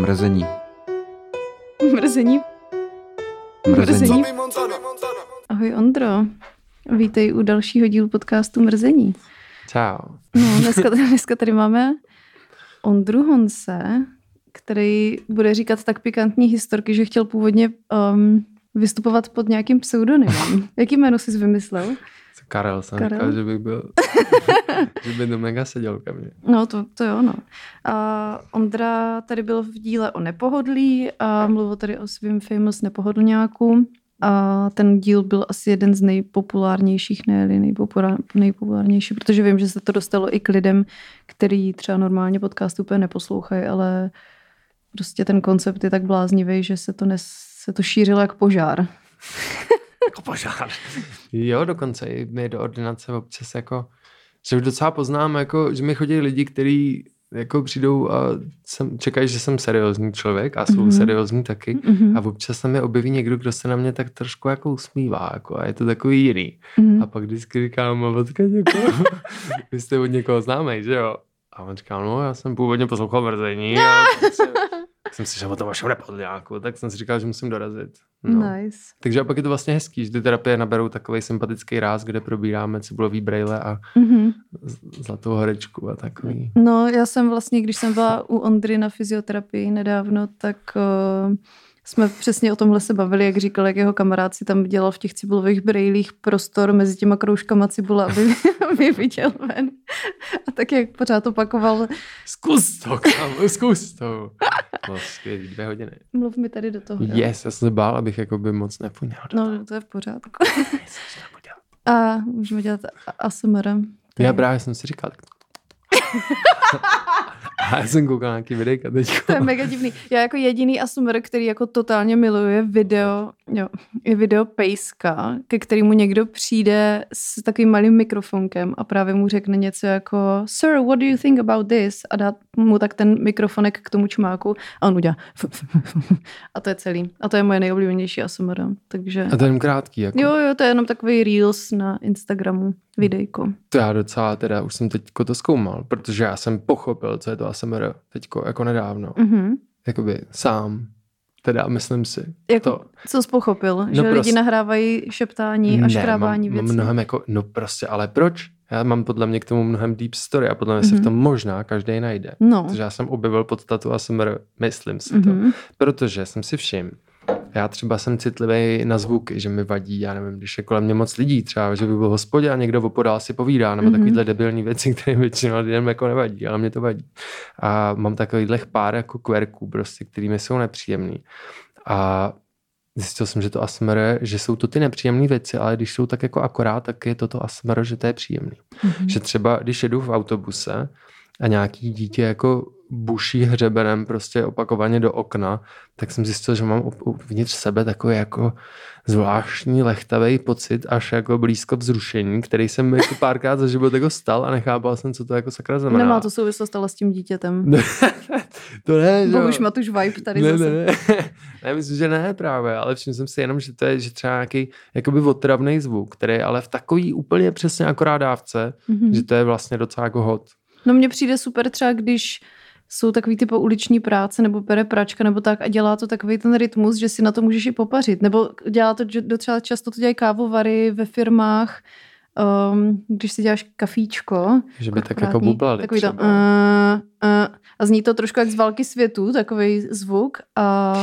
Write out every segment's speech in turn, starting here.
Mrzení. Mrzení. Mrzení. Ahoj Ondro. Vítej u dalšího dílu podcastu Mrzení. Čau. No, dneska, dneska tady máme Ondru Honse, který bude říkat tak pikantní historky, že chtěl původně um, vystupovat pod nějakým pseudonymem. Jaký jméno jsi vymyslel? Karel jsem Karel? říkal, že bych byl, že by to mega seděl ke mně. No, to, to jo, no. A Ondra tady byl v díle o nepohodlí a mluvil tady o svým famous nepohodlňáku. A ten díl byl asi jeden z nejpopulárnějších, ne nejpopulár, nejpopulárnější, protože vím, že se to dostalo i k lidem, který třeba normálně podcast úplně neposlouchají, ale prostě ten koncept je tak bláznivý, že se to, nes, se to šířilo jak požár. Jako požár. Jo, dokonce i my do ordinace občas jako, že už docela poznám, jako, že mi chodí lidi, kteří jako přijdou a jsem, čekají, že jsem seriózní člověk a jsou Mhm. mm-hmm. seriózní taky. Mhm. A občas se mi objeví někdo, kdo se na mě tak trošku jako usmívá jako, a je to takový jiný. Mhm. A pak vždycky říkám, odkud jako, vy jste od někoho známý, že jo? A on říká, no já jsem původně poslouchal mrzení a tak jsem, si o tom vašem nepodľáku, tak jsem si říkal, že musím dorazit. No. Nice. Takže a pak je to vlastně hezký, že ty terapie naberou takový sympatický ráz, kde probíráme cibulový brejle a Mhm. z- zlatou horečku a takový. No, já jsem vlastně, když jsem byla u Ondry na fyzioterapii nedávno, tak uh, jsme přesně o tomhle se bavili, jak říkal, jak jeho kamarád si tam dělal v těch cibulových brejlích prostor mezi těma kroužkama cibule, aby, aby viděl ven. A tak jak pořád opakoval, Zkus to, kámo, zkus to. No, skvělý, dvě hodiny. mluv mi tady do toho. Yes, já jsem se bál, abych jako by moc toho. No, to je v pořádku. A můžeme dělat ASMR. Já právě jsem si říkal, tak... A já jsem koukal nějaký videjka teď. To je mega divný. Já jako jediný ASMR, který jako totálně miluje, je video, jo, je video pejska, ke kterému někdo přijde s takovým malým mikrofonkem a právě mu řekne něco jako Sir, what do you think about this? A dá mu tak ten mikrofonek k tomu čmáku a on udělá a to je celý. A to je moje nejoblíbenější ASMR. Takže A to je jenom krátký, jako. jo, jo, to je jenom takový reels na Instagramu, videjko. To já docela teda už jsem teď to zkoumal, protože já jsem pochopil, co je to ASMR teďko, jako nedávno. Mhm. Jakoby sám. Teda myslím si. Jako, to, co jsi pochopil? že lidi prostě- nahrávají šeptání a škrábání věcí? mnohem jako, no prostě, ale proč? Já mám podle mě k tomu mnohem deep story a podle mě se v Mhm. tom možná každý najde. No. Protože já jsem objevil podstatu ASMR, myslím si to. Mhm. Protože jsem si všiml, já třeba jsem citlivý na zvuky, že mi vadí, já nevím, když je kolem mě moc lidí, třeba, že by byl v hospodě a někdo opodál si povídá, nebo Mhm. mm-hmm. takovýhle debilní věci, které většinou lidem jako nevadí, ale mě to vadí. A mám takovýhle pár jako kverků, prostě, který mi jsou nepříjemný. A zjistil jsem, že to ASMR, že jsou to ty nepříjemné věci, ale když jsou tak jako akorát, tak je to to ASMR, že to je příjemný. Mhm. Že třeba, když jedu v autobuse a nějaký dítě jako buší hřebenem prostě opakovaně do okna, tak jsem zjistil, že mám uvnitř sebe takový jako zvláštní lechtavý pocit, až jako blízko vzrušení, který jsem jako párkrát za život jako stal a nechápal jsem, co to jako sakra znamená. Nemá to souvislost ale s tím dítětem. to ne, že. Bohuž Matuš vibe tady ne, zase. ne, ne, ne, myslím, že ne právě, ale všiml jsem si jenom, že to je že třeba nějaký jakoby otravný zvuk, který je ale v takový úplně přesně akorát dávce, Mhm. že to je vlastně docela jako hot. No mně přijde super třeba, když jsou takový ty uliční práce nebo pere pračka nebo tak a dělá to takový ten rytmus, že si na to můžeš i popařit. Nebo dělá to, že třeba často to dělají kávovary ve firmách, um, když si děláš kafíčko. Že by tak jako bublali Takový to, třeba. uh, uh, a zní to trošku jak z války světu, takový zvuk. A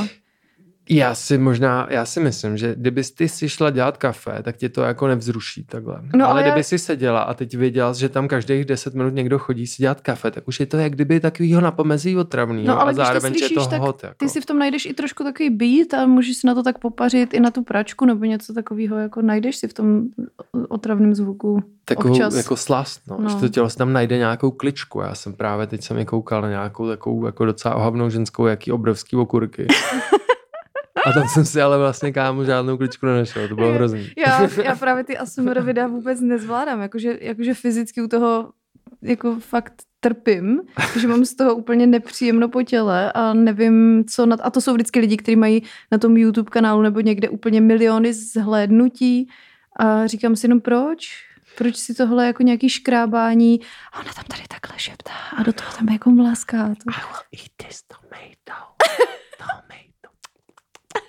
Já si možná, já si myslím, že kdybys ty si šla dělat kafe, tak tě to jako nevzruší takhle. No, ale ale kdyby já- si seděla a teď věděla, že tam každých 10 minut někdo chodí si dělat kafe, tak už je to jak kdyby takovýho napomezí otravného No, ale a když to zároveň je slyšíš, to tak hot. Jako. ty si v tom najdeš i trošku takový být a můžeš si na to tak popařit i na tu pračku nebo něco takového, jako najdeš si v tom otravném zvuku Takovou občas. jako slast, no. No. Že to tělo si tam najde nějakou kličku. Já jsem právě teď jsem je koukal na nějakou takovou jako docela ohavnou ženskou, jaký obrovský okurky. A tam jsem si ale vlastně kámo žádnou kličku nenašel, to bylo hrozný. Já, já právě ty ASMR videa vůbec nezvládám, jakože, jakože fyzicky u toho jako fakt trpím, že mám z toho úplně nepříjemno po těle a nevím, co na... A to jsou vždycky lidi, kteří mají na tom YouTube kanálu nebo někde úplně miliony zhlédnutí a říkám si jenom proč? Proč si tohle jako nějaký škrábání a ona tam tady takhle šeptá a do toho tam jako mláská. To. I will eat this tomato. tomato.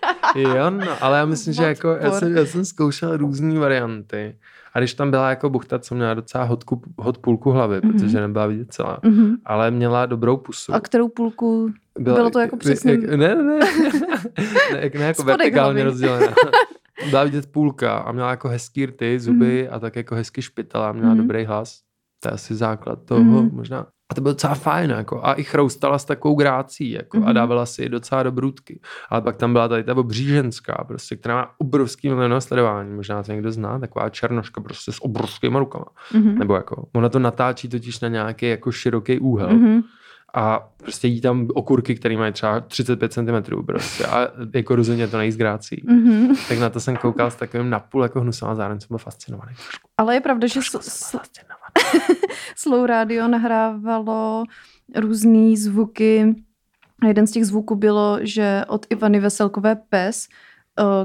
jo, no, ale já myslím, že jako já jsem, já jsem zkoušel různé varianty. A když tam byla jako buchta, co měla docela hodku, hod půlku hlavy, mm-hmm. protože nebyla vidět celá, mm-hmm. ale měla dobrou pusu. A kterou půlku? Byla, bylo to jako přesně? Jak, ne, ne, ne, ne, ne jako vertikálně rozdělená. Byla vidět půlka a měla jako hezký rty, zuby mm. a tak jako hezky špitala, měla mm. dobrý hlas. To je asi základ toho mm. možná. A to bylo docela fajn, jako. A i chroustala s takovou grácí, jako. Mm-hmm. A mhm. dávala si docela do brůdky. Ale pak tam byla tady ta obříženská, prostě, která má obrovský milion sledování. Možná to někdo zná, taková černoška prostě s obrovskými rukama. Mm-hmm. Nebo jako, ona to natáčí totiž na nějaký jako široký úhel. Mm-hmm a prostě jí tam okurky, které mají třeba 35 cm prostě a jako rozhodně to nejí grácí. Mm-hmm. Tak na to jsem koukal s takovým napůl jako hnusem a zároveň jsem byl fascinovaný. Ale je pravda, že Slow Radio nahrávalo různé zvuky. A jeden z těch zvuků bylo, že od Ivany Veselkové pes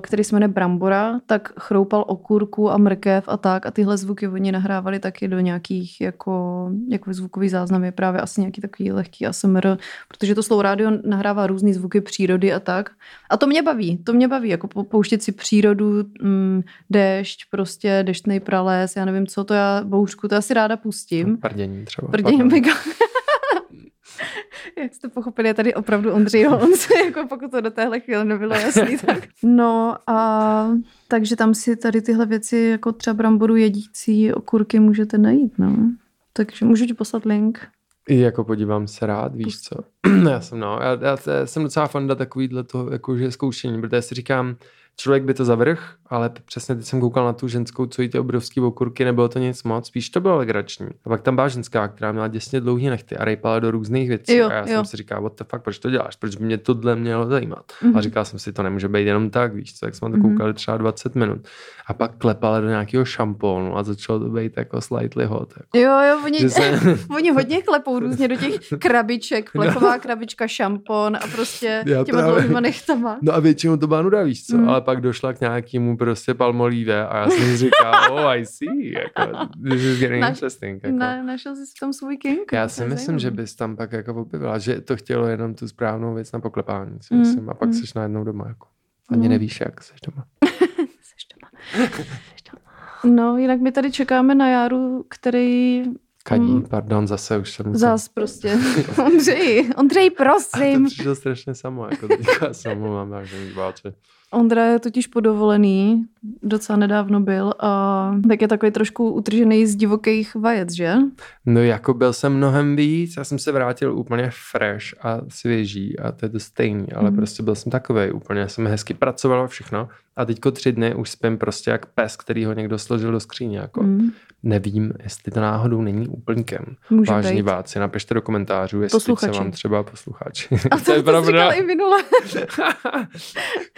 který se jmenuje Brambora, tak chroupal okurku a mrkev a tak a tyhle zvuky oni nahrávali taky do nějakých jako, jako zvukový záznamy, právě asi nějaký takový lehký ASMR, protože to slow radio nahrává různé zvuky přírody a tak. A to mě baví, to mě baví, jako pouštět si přírodu, mm, dešť, prostě deštný prales, já nevím co, to já, bouřku, to já si ráda pustím. Prdění třeba. Prdění mega. Jak jste pochopili, je tady opravdu Ondřej Honce, jako pokud to do téhle chvíle nebylo jasný. Tak. No a takže tam si tady tyhle věci, jako třeba bramboru jedící okurky můžete najít, no. Takže můžu ti poslat link. I jako podívám se rád, víš co. já jsem, no, já, já, já jsem docela fanda takovýhle toho, jakože zkoušení, protože si říkám, člověk by to zavrh, ale přesně teď jsem koukal na tu ženskou, co jí ty obrovský okurky, nebylo to nic moc, spíš to bylo legrační. A pak tam byla ženská, která měla děsně dlouhý nechty a rejpala do různých věcí. Jo, a já jo. jsem si říkal, what the fuck, proč to děláš, proč by mě tohle mělo zajímat. Mm-hmm. A říkal jsem si, to nemůže být jenom tak, víš co, tak jsme to mhm. koukali třeba 20 minut. A pak klepala do nějakého šampónu a začalo to být jako slightly hot. Jako. Jo, jo, oni, se... oni hodně klepou různě do těch krabiček, plechová no. krabička, šampon a prostě já těma právě... dlouhýma nechtama. No a většinou to byla nuda, víš co, mm. ale pak došla k nějakému prostě palmolíve a já jsem říkal, oh, I see, jako, this is getting Naš, interesting. Jako. Na, našel jsi tam svůj kink. Já si myslím, zajímavý. že bys tam pak jako objevila, že to chtělo jenom tu správnou věc na poklepání, si mm. myslím, a pak mm. jsi najednou doma, jako. Ani mm. nevíš, jak jsi doma. jsi doma. No, jinak my tady čekáme na Jaru, který Kadí, mm. pardon, zase už jsem... Zas prostě. Ondřej, Ondřej, prosím. A to přišlo strašně samo, jako teďka samo mám, takže báče. Ondra je totiž podovolený, docela nedávno byl a tak je takový trošku utržený z divokých vajec, že? No jako byl jsem mnohem víc, já jsem se vrátil úplně fresh a svěží a to je to stejný, ale mm. prostě byl jsem takový úplně, jsem hezky pracoval a všechno a teďko tři dny už spím prostě jak pes, který ho někdo složil do skříně, jako mm. nevím, jestli to náhodou není úplňkem. Může Vážní být. váci, napište do komentářů, jestli posluchači. se vám třeba posluchači. A to, to je pravda. i minule.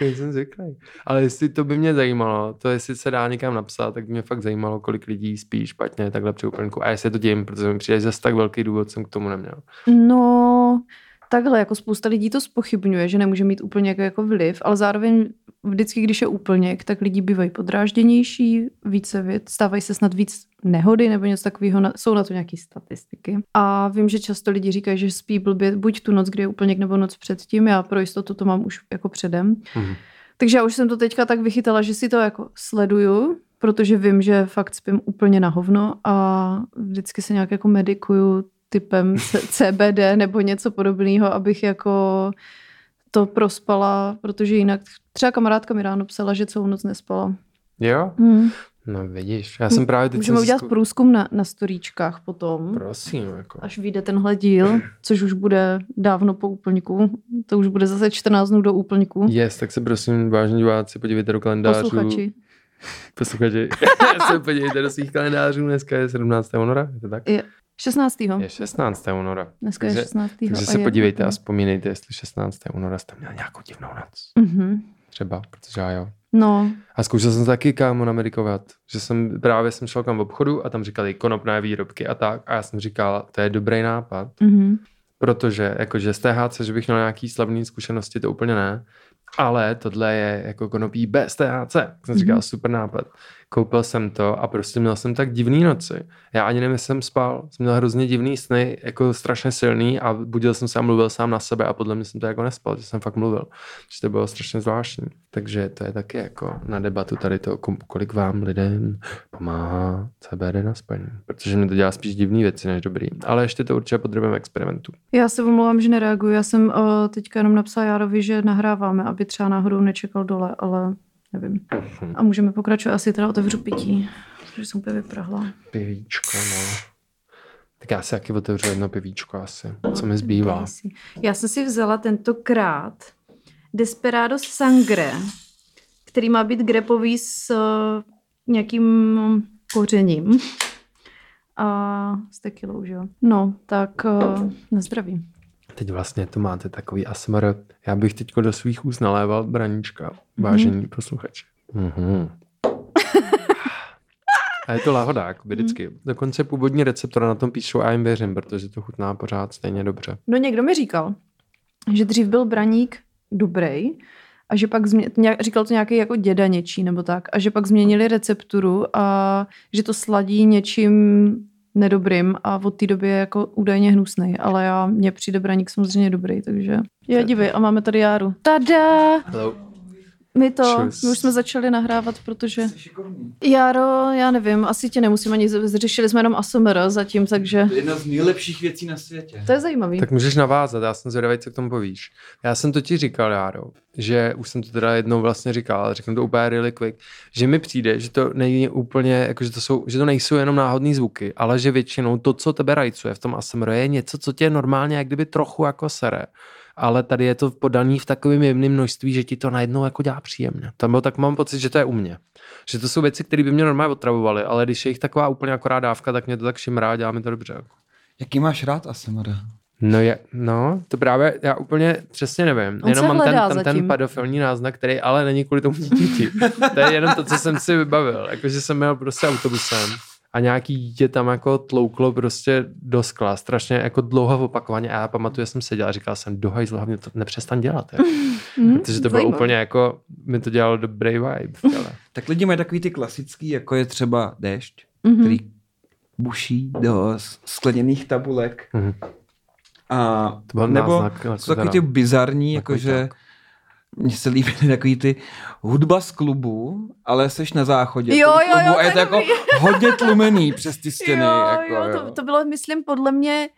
jsem zvyklý. Ale jestli to by mě zajímalo, to jestli se dá někam napsat, tak by mě fakt zajímalo, kolik lidí spí špatně takhle při úplňku. A jestli to dějím, protože mi přijde zase tak velký důvod, jsem k tomu neměl. No, takhle, jako spousta lidí to spochybňuje, že nemůže mít úplně jako, jako vliv, ale zároveň vždycky, když je úplněk, tak lidi bývají podrážděnější, více věc, stávají se snad víc nehody nebo něco takového, jsou na to nějaké statistiky. A vím, že často lidi říkají, že spí blbě buď tu noc, kdy je úplněk, nebo noc předtím. Já pro jistotu to mám už jako předem. Mm-hmm. Takže já už jsem to teďka tak vychytala, že si to jako sleduju, protože vím, že fakt spím úplně na hovno a vždycky se nějak jako medikuju typem CBD nebo něco podobného, abych jako to prospala, protože jinak třeba kamarádka mi ráno psala, že celou noc nespala. Jo? Hmm. No vidíš, já jsem právě teď... Můžeme udělat zku... průzkum na, na storíčkách potom. Prosím, jako. Až vyjde tenhle díl, což už bude dávno po úplňku. To už bude zase 14 dnů do úplňku. Yes, tak se prosím, vážení diváci, podívejte do kalendářů. Posluchači. Posluchači. se podívejte do svých kalendářů, dneska je 17. února, je to tak? Je. 16. Je 16. února. Dneska takže, je 16. Takže se podívejte a vzpomínejte, jestli 16. února jste měli nějakou divnou noc. Mm-hmm. Třeba, protože já jo. No. A zkoušel jsem taky kámo namedikovat, že jsem právě jsem šel kam v obchodu a tam říkali konopné výrobky a tak a já jsem říkal, to je dobrý nápad, mm-hmm. protože jakože z THC, že bych měl nějaký slavný zkušenosti, to úplně ne, ale tohle je jako konopí bez THC. Jsem říkal, super nápad. Koupil jsem to a prostě měl jsem tak divný noci. Já ani nevím, jsem spal. Jsem měl hrozně divný sny, jako strašně silný a budil jsem se a mluvil sám na sebe a podle mě jsem to jako nespal, že jsem fakt mluvil. Že to bylo strašně zvláštní. Takže to je taky jako na debatu tady to, kolik vám lidem pomáhá CBD na spaní. Protože mi to dělá spíš divný věci než dobrý. Ale ještě to určitě potřebujeme experimentu. Já se omlouvám, že nereaguju. Já jsem uh, teďka jenom napsala Járovi, že nahráváme, aby třeba náhodou nečekal dole, ale nevím. Uh-huh. A můžeme pokračovat. Asi teda otevřu pití, protože jsem úplně vyprahla. Pivíčko, no. Tak já si taky otevřu jedno pivíčko asi. Co mi zbývá? Já jsem si vzala tentokrát Desperados Sangre, který má být grepový s uh, nějakým kořením. A s tekilou, že jo? No, tak uh, na zdraví. Teď vlastně to máte takový ASMR. Já bych teď do svých úst naléval braníčka, vážení mm-hmm. posluchači. Mm-hmm. A je to láhoda, jako vždycky. Mm. Dokonce původní receptora na tom píšou a jim věřím, protože to chutná pořád stejně dobře. No někdo mi říkal, že dřív byl braník dobrý, a že pak změ, říkal to nějaký jako děda něčí nebo tak, a že pak změnili recepturu a že to sladí něčím nedobrým a od té doby je jako údajně hnusný, ale já, mně přijde braník samozřejmě dobrý, takže je divy a máme tady Járu. Tada! Hello. My to, my už jsme začali nahrávat, protože... Jaro, já nevím, asi tě nemusím ani, řešili jsme jenom ASMR zatím, takže... To je jedna z nejlepších věcí na světě. To je zajímavý. Tak můžeš navázat, já jsem zvědavý, co k tomu povíš. Já jsem to ti říkal, Jaro, že už jsem to teda jednou vlastně říkal, ale řeknu to úplně really quick, že mi přijde, že to není úplně, jako že to, jsou, že to nejsou jenom náhodné zvuky, ale že většinou to, co tebe rajcuje v tom ASMR, je něco, co tě normálně jak kdyby trochu jako sere ale tady je to podaný v takovém jemném množství, že ti to najednou jako dělá příjemně. Tam byl, tak mám pocit, že to je u mě. Že to jsou věci, které by mě normálně otravovaly, ale když je jich taková úplně akorát dávka, tak mě to tak šimrá, dělá mi to dobře. Jako. Jaký máš rád ASMR? No, je, no, to právě já úplně přesně nevím. On jenom mám ten, tam ten pedofilní náznak, který ale není kvůli tomu dítěti. to je jenom to, co jsem si vybavil. Jakože jsem měl prostě autobusem a nějaký dítě tam jako tlouklo prostě do skla, strašně jako dlouho opakovaně a já pamatuju, že jsem seděl a říkal jsem, do hajzla, hlavně to nepřestan dělat. Jako. Mm, Protože to bylo zajímavé. úplně jako, mi to dělalo dobrý vibe. Ale. tak lidi mají takový ty klasický, jako je třeba déšť, mm-hmm. který buší do skleněných tabulek. Mm-hmm. A, to byl nebo náznak, jako jsou takový ty bizarní, jakože tak mně se líbí takový ty hudba z klubu, ale seš na záchodě. Jo, jo, jo, a je to jako hodně tlumený přes ty stěny. Jo, jako, jo, jo. To, to bylo, myslím, podle mě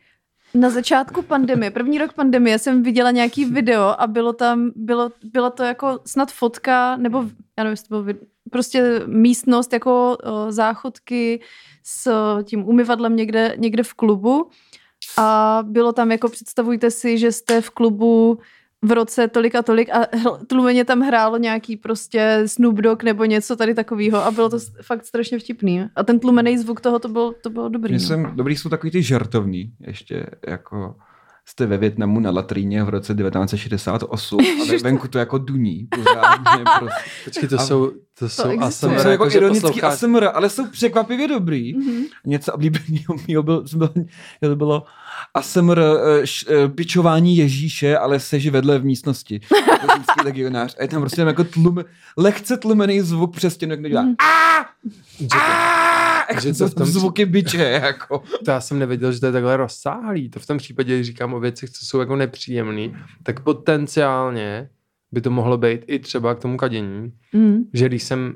na začátku pandemie, první rok pandemie jsem viděla nějaký video a bylo tam, bylo, bylo to jako snad fotka, nebo já nevím, jestli to bylo prostě místnost jako o, záchodky s tím umyvadlem někde, někde v klubu a bylo tam jako představujte si, že jste v klubu v roce tolik a tolik a tlumeně tam hrálo nějaký prostě Snoop Dogg nebo něco tady takového a bylo to fakt strašně vtipný. A ten tlumený zvuk toho to bylo, to bylo dobrý. Myslím, no. dobrý jsou takový ty žartovný ještě jako jste ve Větnamu na latríně v roce 1968 a venku to jako duní. Pořádně, prostě. Počkej, to a jsou, to jsou to ASMR. To jsou jako, jako ironický posloucháš... ASMR, ale jsou překvapivě dobrý. Mm-hmm. Něco oblíbeného mýho bylo, bylo, to bylo ASMR uh, uh, bičování Ježíše, ale seži vedle v místnosti. Jako legionář. A je tam prostě jako tlum, lehce tlumený zvuk přes stěnu, jak nedělá. Mm. Že to v tom... Zvuky byče, jako. To já jsem nevěděl, že to je takhle rozsáhlý. To v tom případě, když říkám o věcech, co jsou jako nepříjemný, tak potenciálně by to mohlo být i třeba k tomu kadění. Mm. Že když jsem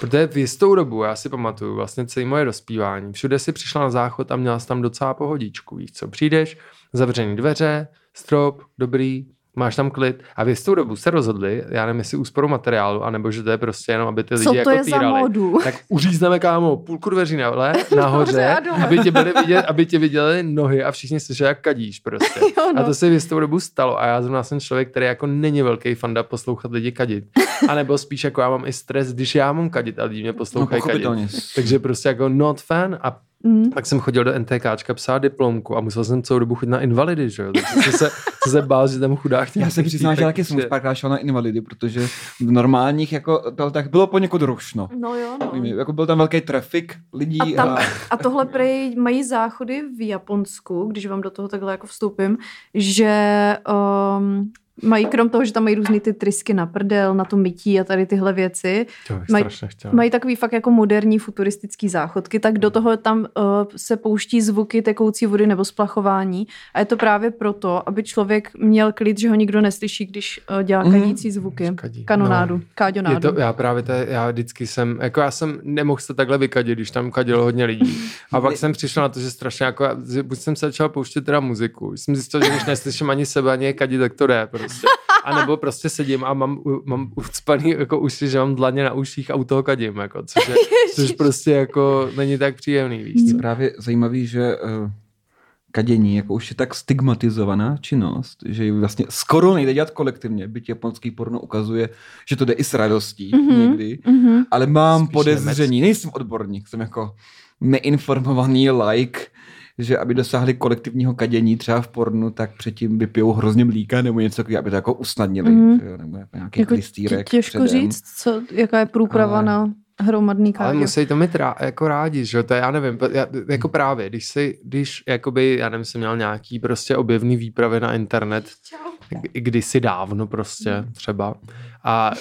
Protože v jistou dobu, já si pamatuju, vlastně celé moje dospívání, všude si přišla na záchod a měla jsi tam docela pohodičku, víš co, přijdeš, zavřený dveře, strop, dobrý, máš tam klid. A v jistou dobu se rozhodli, já nevím, jestli úsporu materiálu, anebo že to je prostě jenom, aby ty lidi Co to jako je týrali. Za modu? Tak uřízneme kámo půlku dveří nahle, nahoře, aby tě, byli vidět, aby tě viděli nohy a všichni slyšeli, jak kadíš prostě. jo, no. A to se v jistou dobu stalo a já zrovna jsem člověk, který jako není velký fanda poslouchat lidi kadit. A nebo spíš jako já mám i stres, když já mám kadit a lidi mě poslouchají no, kadit. Takže prostě jako not fan a Mm. Tak jsem chodil do NTKčka psát diplomku a musel jsem celou dobu chodit na invalidy, že jo? Takže se, se, se bál, že tam chudák Já se přiznám, že taky jsem párkrát šel na invalidy, protože v normálních jako, tak bylo poněkud rušno. No jo, no. Jako byl tam velký trafik lidí. A, tam, a... a tohle prej mají záchody v Japonsku, když vám do toho takhle jako vstoupím, že um, Mají krom toho, že tam mají různý ty trysky na prdel, na to mytí a tady tyhle věci. Mají, mají takový fakt jako moderní futuristický záchodky, tak do toho tam uh, se pouští zvuky tekoucí vody nebo splachování a je to právě proto, aby člověk měl klid, že ho nikdo neslyší, když uh, dělá mhm. kadící zvuky. Kadí. Kanonádu, no. káďonádu. Je to, já právě to, já vždycky jsem, jako já jsem nemohl se takhle vykadit, když tam kadilo hodně lidí. A pak jsem přišel na to, že strašně jako, buď jsem se začal pouštět teda muziku, jsem zjistil, že když neslyším ani sebe, ani kadit, tak to jde prostě. A nebo prostě sedím a mám, mám ucpaný jako uši, že mám dlaně na uších a u toho kadím, jako, což, je, což prostě jako není tak příjemný, víš co? Je právě zajímavý, že uh, kadění jako už je tak stigmatizovaná činnost, že ji vlastně skoro nejde dělat kolektivně, byť japonský porno ukazuje, že to jde i s radostí mm-hmm, někdy, mm-hmm. ale mám Spíš podezření, nejsem odborník, jsem jako neinformovaný like, že aby dosáhli kolektivního kadění třeba v pornu, tak předtím vypijou hrozně mlíka nebo něco takového, aby to jako usnadnili. Mm. Nebo jako nějaký jako klistýrek Těžko předem. říct, co, jaká je průprava Ale... na hromadný kádio. Ale musí to mít rá, jako rádi, že to já nevím, já, jako právě, když si, když jakoby, já nevím, jsem měl nějaký prostě objevný výpravy na internet, kdysi dávno prostě třeba a,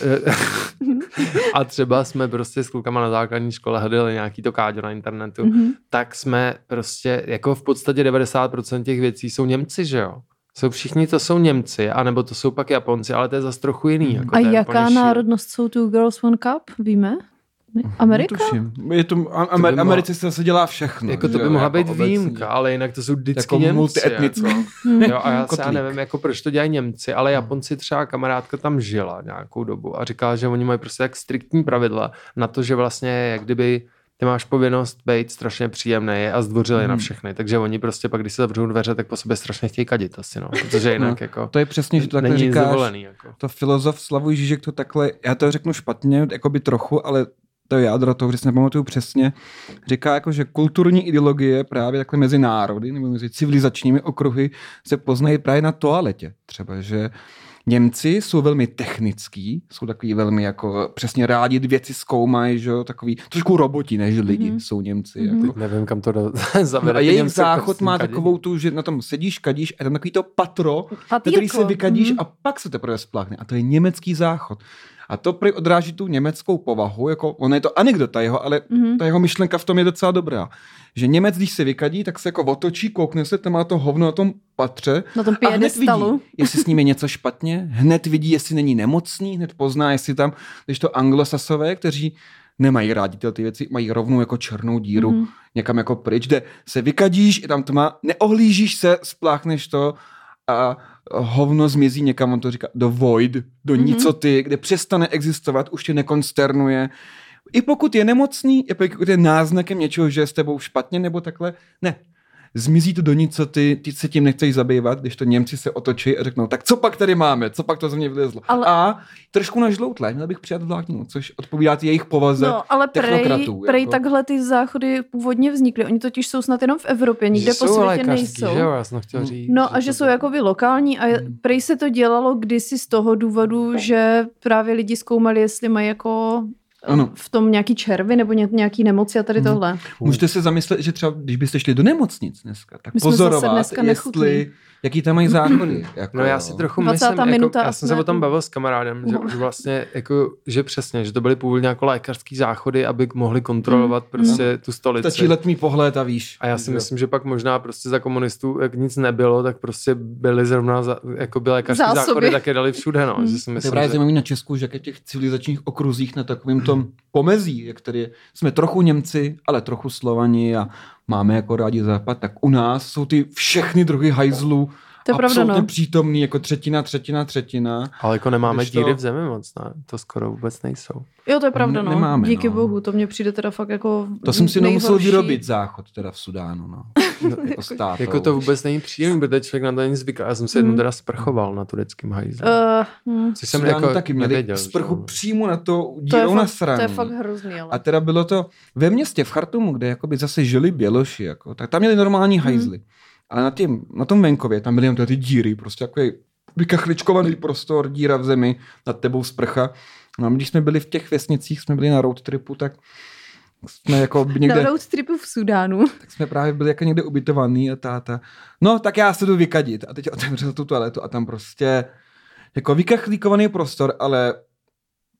a třeba jsme prostě s klukama na základní škole hledali nějaký to káďo na internetu, mm-hmm. tak jsme prostě, jako v podstatě 90% těch věcí jsou Němci, že jo? Jsou všichni, to jsou Němci, anebo to jsou pak Japonci, ale to je zase trochu jiný. Mhm. Jako a jaká národnost jsou tu Girls One Cup, víme? Amerika? Netuším. Je to, Amer, to Americe se zase dělá všechno. Jako to by mohla být obecně. výjimka, ale jinak to jsou vždycky jako Němci. Multietnické. Jako. jo, a já, se, já nevím, jako proč to dělají Němci, ale Japonci třeba kamarádka tam žila nějakou dobu a říkala, že oni mají prostě tak striktní pravidla na to, že vlastně jak kdyby ty máš povinnost být strašně příjemný a zdvořilý hmm. na všechny, takže oni prostě pak, když se zavřou dveře, tak po sobě strašně chtějí kadit asi, no, protože jinak no, jako To je přesně, že to takhle říkáš, dovolený, jako. to filozof Slavoj Žižek to takhle, já to řeknu špatně, jako by trochu, ale to jádro toho, že si nepamatuju přesně, říká jako, že kulturní ideologie právě takhle mezi národy nebo mezi civilizačními okruhy se poznají právě na toaletě. Třeba, že Němci jsou velmi technický, jsou takový velmi jako přesně rádi věci zkoumají, že jo, takový trošku roboti než lidi mm-hmm. jsou Němci. Mm-hmm. Jako. Nevím, kam to do, zavede. No a jejich záchod má kadí. takovou tu, že na tom sedíš, kadíš a tam takový to patro, Patýrko. který se vykadíš mm-hmm. a pak se teprve spláchne. A to je německý záchod. A to prý odráží tu německou povahu, jako ono je to anekdota jeho, ale mm-hmm. ta jeho myšlenka v tom je docela dobrá. Že Němec, když se vykadí, tak se jako otočí, koukne se, tam má to hovno na tom patře na tom a hned vidí, jestli s ním je něco špatně, hned vidí, jestli není nemocný, hned pozná, jestli tam, když to anglosasové, kteří nemají rádi tyhle ty věci, mají rovnou jako černou díru mm-hmm. někam jako pryč, kde se vykadíš, je tam tma, neohlížíš se, spláchneš to a hovno zmizí někam, on to říká, do void, do mm-hmm. nicoty, kde přestane existovat, už tě nekonsternuje. I pokud je nemocný, i pokud je náznakem něčeho, že je s tebou špatně nebo takhle, ne, zmizí to do nicoty, ty se tím nechceš zabývat, když to Němci se otočí a řeknou, tak co pak tady máme, co pak to ze mě vylezlo. Ale... A trošku nažloutlé, měl bych přijat vlákninu, což odpovídá jejich povaze No, ale prej, prej jako... takhle ty záchody původně vznikly. Oni totiž jsou snad jenom v Evropě, nikde po světě nejsou. Že jo, já jsem chtěl říct. No a že jsou jako vy lokální a hmm. prej se to dělalo kdysi z toho důvodu, že právě lidi zkoumali, jestli mají jako ano. v tom nějaký červy nebo nějaký nemoci a tady mhm. tohle. Můžete se zamyslet, že třeba když byste šli do nemocnic dneska, tak My pozorovat, dneska jestli, jaký tam mají zákony. Jako, no já si trochu myslím, jako, já jsem se o tom bavil s kamarádem, že, že vlastně, jako, že přesně, že to byly původně jako lékařský záchody, aby mohli kontrolovat mm. prostě no. tu stolici. Stačí letmý pohled a víš. A já si myslím, že pak možná prostě za komunistů, jak nic nebylo, tak prostě byly zrovna za, jako by lékařský Zásoby. záchody, tak je dali všude. No. Mm. Že si myslím, to je že... na Česku, že v těch civilizačních okruzích na takovém tom pomezí, jak tady jsme trochu Němci, ale trochu Slovani a máme jako rádi západ, tak u nás jsou ty všechny druhy hajzlů to je absolutně pravda, no. přítomný, jako třetina, třetina, třetina. Ale jako nemáme díry to... v zemi moc, ne? To skoro vůbec nejsou. Jo, to je pravda, no. Nemáme, Díky no. bohu, to mně přijde teda fakt jako To jsem si nejhorší. musel vyrobit záchod teda v Sudánu, no. no jako, stát, jako to vůbec není příjemný, protože člověk na to není zvyklý. Já jsem se jednou hmm. teda sprchoval na tureckém hajzlu. Uh, hmm. Což jsem jako taky měli nevěděl, sprchu že? přímo na to dírou to na straně. To je fakt hrozný, ale. A teda bylo to ve městě v Chartumu, kde jakoby zase žili běloši, jako, tak tam měli normální hmm. Ale na, tím, na tom venkově tam byly jen ty díry, prostě takový vykachličkovaný prostor, díra v zemi, nad tebou sprcha. No a když jsme byli v těch vesnicích, jsme byli na road tripu, tak jsme jako někde... Na road tripu v Sudánu. Tak jsme právě byli jako někde ubytovaný a táta. No, tak já se jdu vykadit. A teď otevřel tu toaletu a tam prostě jako vykachlíkovaný prostor, ale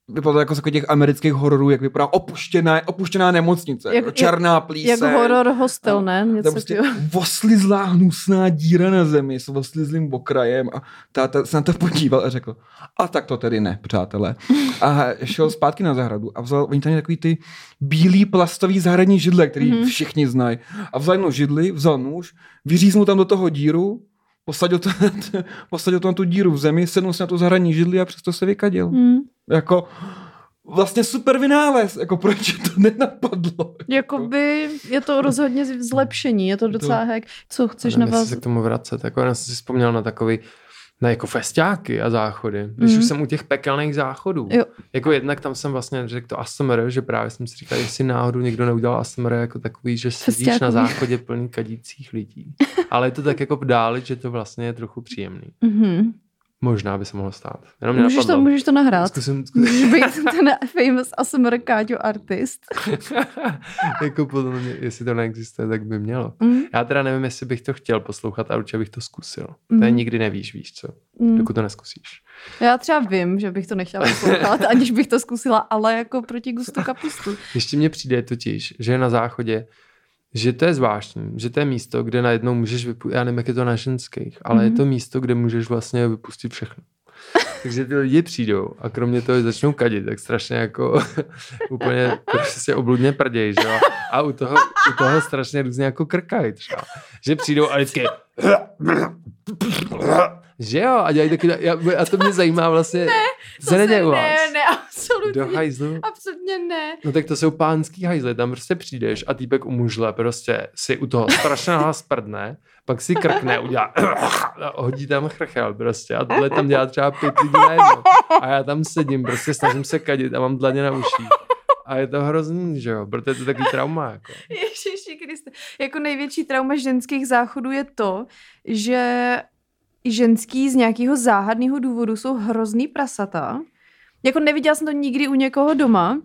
vypadá jako z těch amerických hororů, jak vypadá opuštěná, opuštěná nemocnice, jak, jako černá plíseň. Jak horor hostel, ne? Něco prostě oslizlá hnusná díra na zemi s oslizlým okrajem a táta se na to podíval a řekl, a tak to tedy ne, přátelé. A šel zpátky na zahradu a vzal, oni tam takový ty bílý plastový zahradní židle, který mm-hmm. všichni znají. A vzal jednu židli, vzal nůž, vyříznul tam do toho díru, posadil, to, posadil tam tu díru v zemi, sednul si na tu zahradní židli a přesto se vykadil. Mm. Jako vlastně super vynález, jako proč to nenapadlo. Jakoby je to rozhodně zlepšení, je to docela to... hek. Co chceš na vás? se k tomu vracet, jako já jsem si vzpomněl na takový na jako festiáky a záchody. Když mm. už jsem u těch pekelných záchodů. Jo. Jako jednak tam jsem vlastně řekl to ASMR, že právě jsem si říkal, jestli náhodou někdo neudělal ASMR jako takový, že sedíš Festiákový. na záchodě plný kadících lidí. Ale je to tak jako dále, že to vlastně je trochu příjemný. Mm-hmm. Možná by se mohlo stát. Jenom můžeš, to, můžeš to nahrát. Zkusím, zkusím. Můžeš být ten famous ASMR Káťo artist. jako podle mě, jestli to neexistuje, tak by mělo. Mm. Já teda nevím, jestli bych to chtěl poslouchat a určitě bych to zkusil. Mm. To je nikdy nevíš, víš co, mm. dokud to neskusíš. Já třeba vím, že bych to nechtěla poslouchat, aniž bych to zkusila, ale jako proti gustu kapustu. Ještě mně přijde totiž, že na záchodě že to je zvláštní, že to je místo, kde najednou můžeš vypustit, já nevím, jak je to na ženských, ale mm-hmm. je to místo, kde můžeš vlastně vypustit všechno. Takže ty lidi přijdou a kromě toho začnou kadit, tak strašně jako úplně prostě obludně prděj, že jo? A u toho, u toho strašně různě jako krkají třeba. Že přijdou a vždycky že jo, a dělají taky, já, a to mě zajímá vlastně, ne, to se neděje u vás. Ne, ne, absolutně. Do hajzlu? Absolutně ne. No tak to jsou pánský hajzly, tam prostě přijdeš a týpek u mužle prostě si u toho strašně hlas prdne, pak si krkne, udělá a hodí tam chrchel prostě a tohle tam dělá třeba pět lidí najednou. A já tam sedím, prostě snažím se kadit a mám dlaně na uších. A je to hrozný, že jo, protože to je takový trauma. Jako. Ježiši Kriste. Jako největší trauma ženských záchodů je to, že ženský z nějakého záhadného důvodu jsou hrozný prasata. Jako neviděla jsem to nikdy u někoho doma.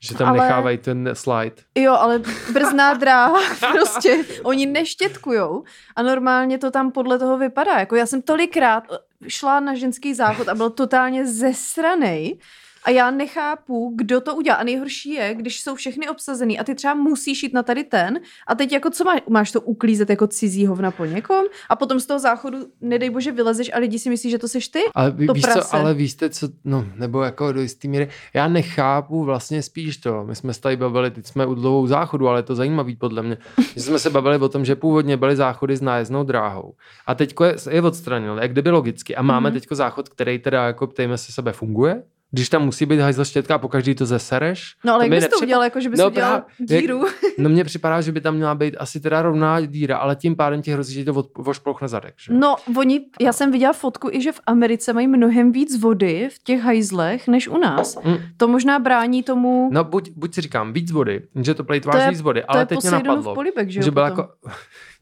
Že tam ale... nechávají ten slide. Jo, ale brzná dráha, prostě oni neštětkujou a normálně to tam podle toho vypadá. Jako já jsem tolikrát šla na ženský záchod a byl totálně zesranej, a já nechápu, kdo to udělá. A nejhorší je, když jsou všechny obsazený a ty třeba musíš jít na tady ten a teď jako co máš, máš to uklízet jako cizí hovna po někom a potom z toho záchodu, nedej bože, vylezeš a lidi si myslí, že to seš ty? Ale to víš co, ale víš co, no, nebo jako do jistý míry, já nechápu vlastně spíš to. My jsme se tady bavili, teď jsme u dlouhou záchodu, ale je to zajímavý podle mě. že jsme se bavili o tom, že původně byly záchody s nájezdnou dráhou. A teď je, je odstranil, jak kdyby logicky. A máme mm-hmm. teď záchod, který teda, jako ptejme se sebe, funguje když tam musí být hajzl štětka a pokaždý to zesereš. No ale to jak bys to udělal, jako že bys no, udělal díru? Jak, no mně připadá, že by tam měla být asi teda rovná díra, ale tím pádem ti hrozí, že to vošplouchne zadek. Že? No oni, já jsem viděla fotku i, že v Americe mají mnohem víc vody v těch hajzlech, než u nás. Mm. To možná brání tomu... No buď, buď si říkám víc vody, že to plejtváš víc vody, ale teď mě napadlo, polibek, že, že byl jako...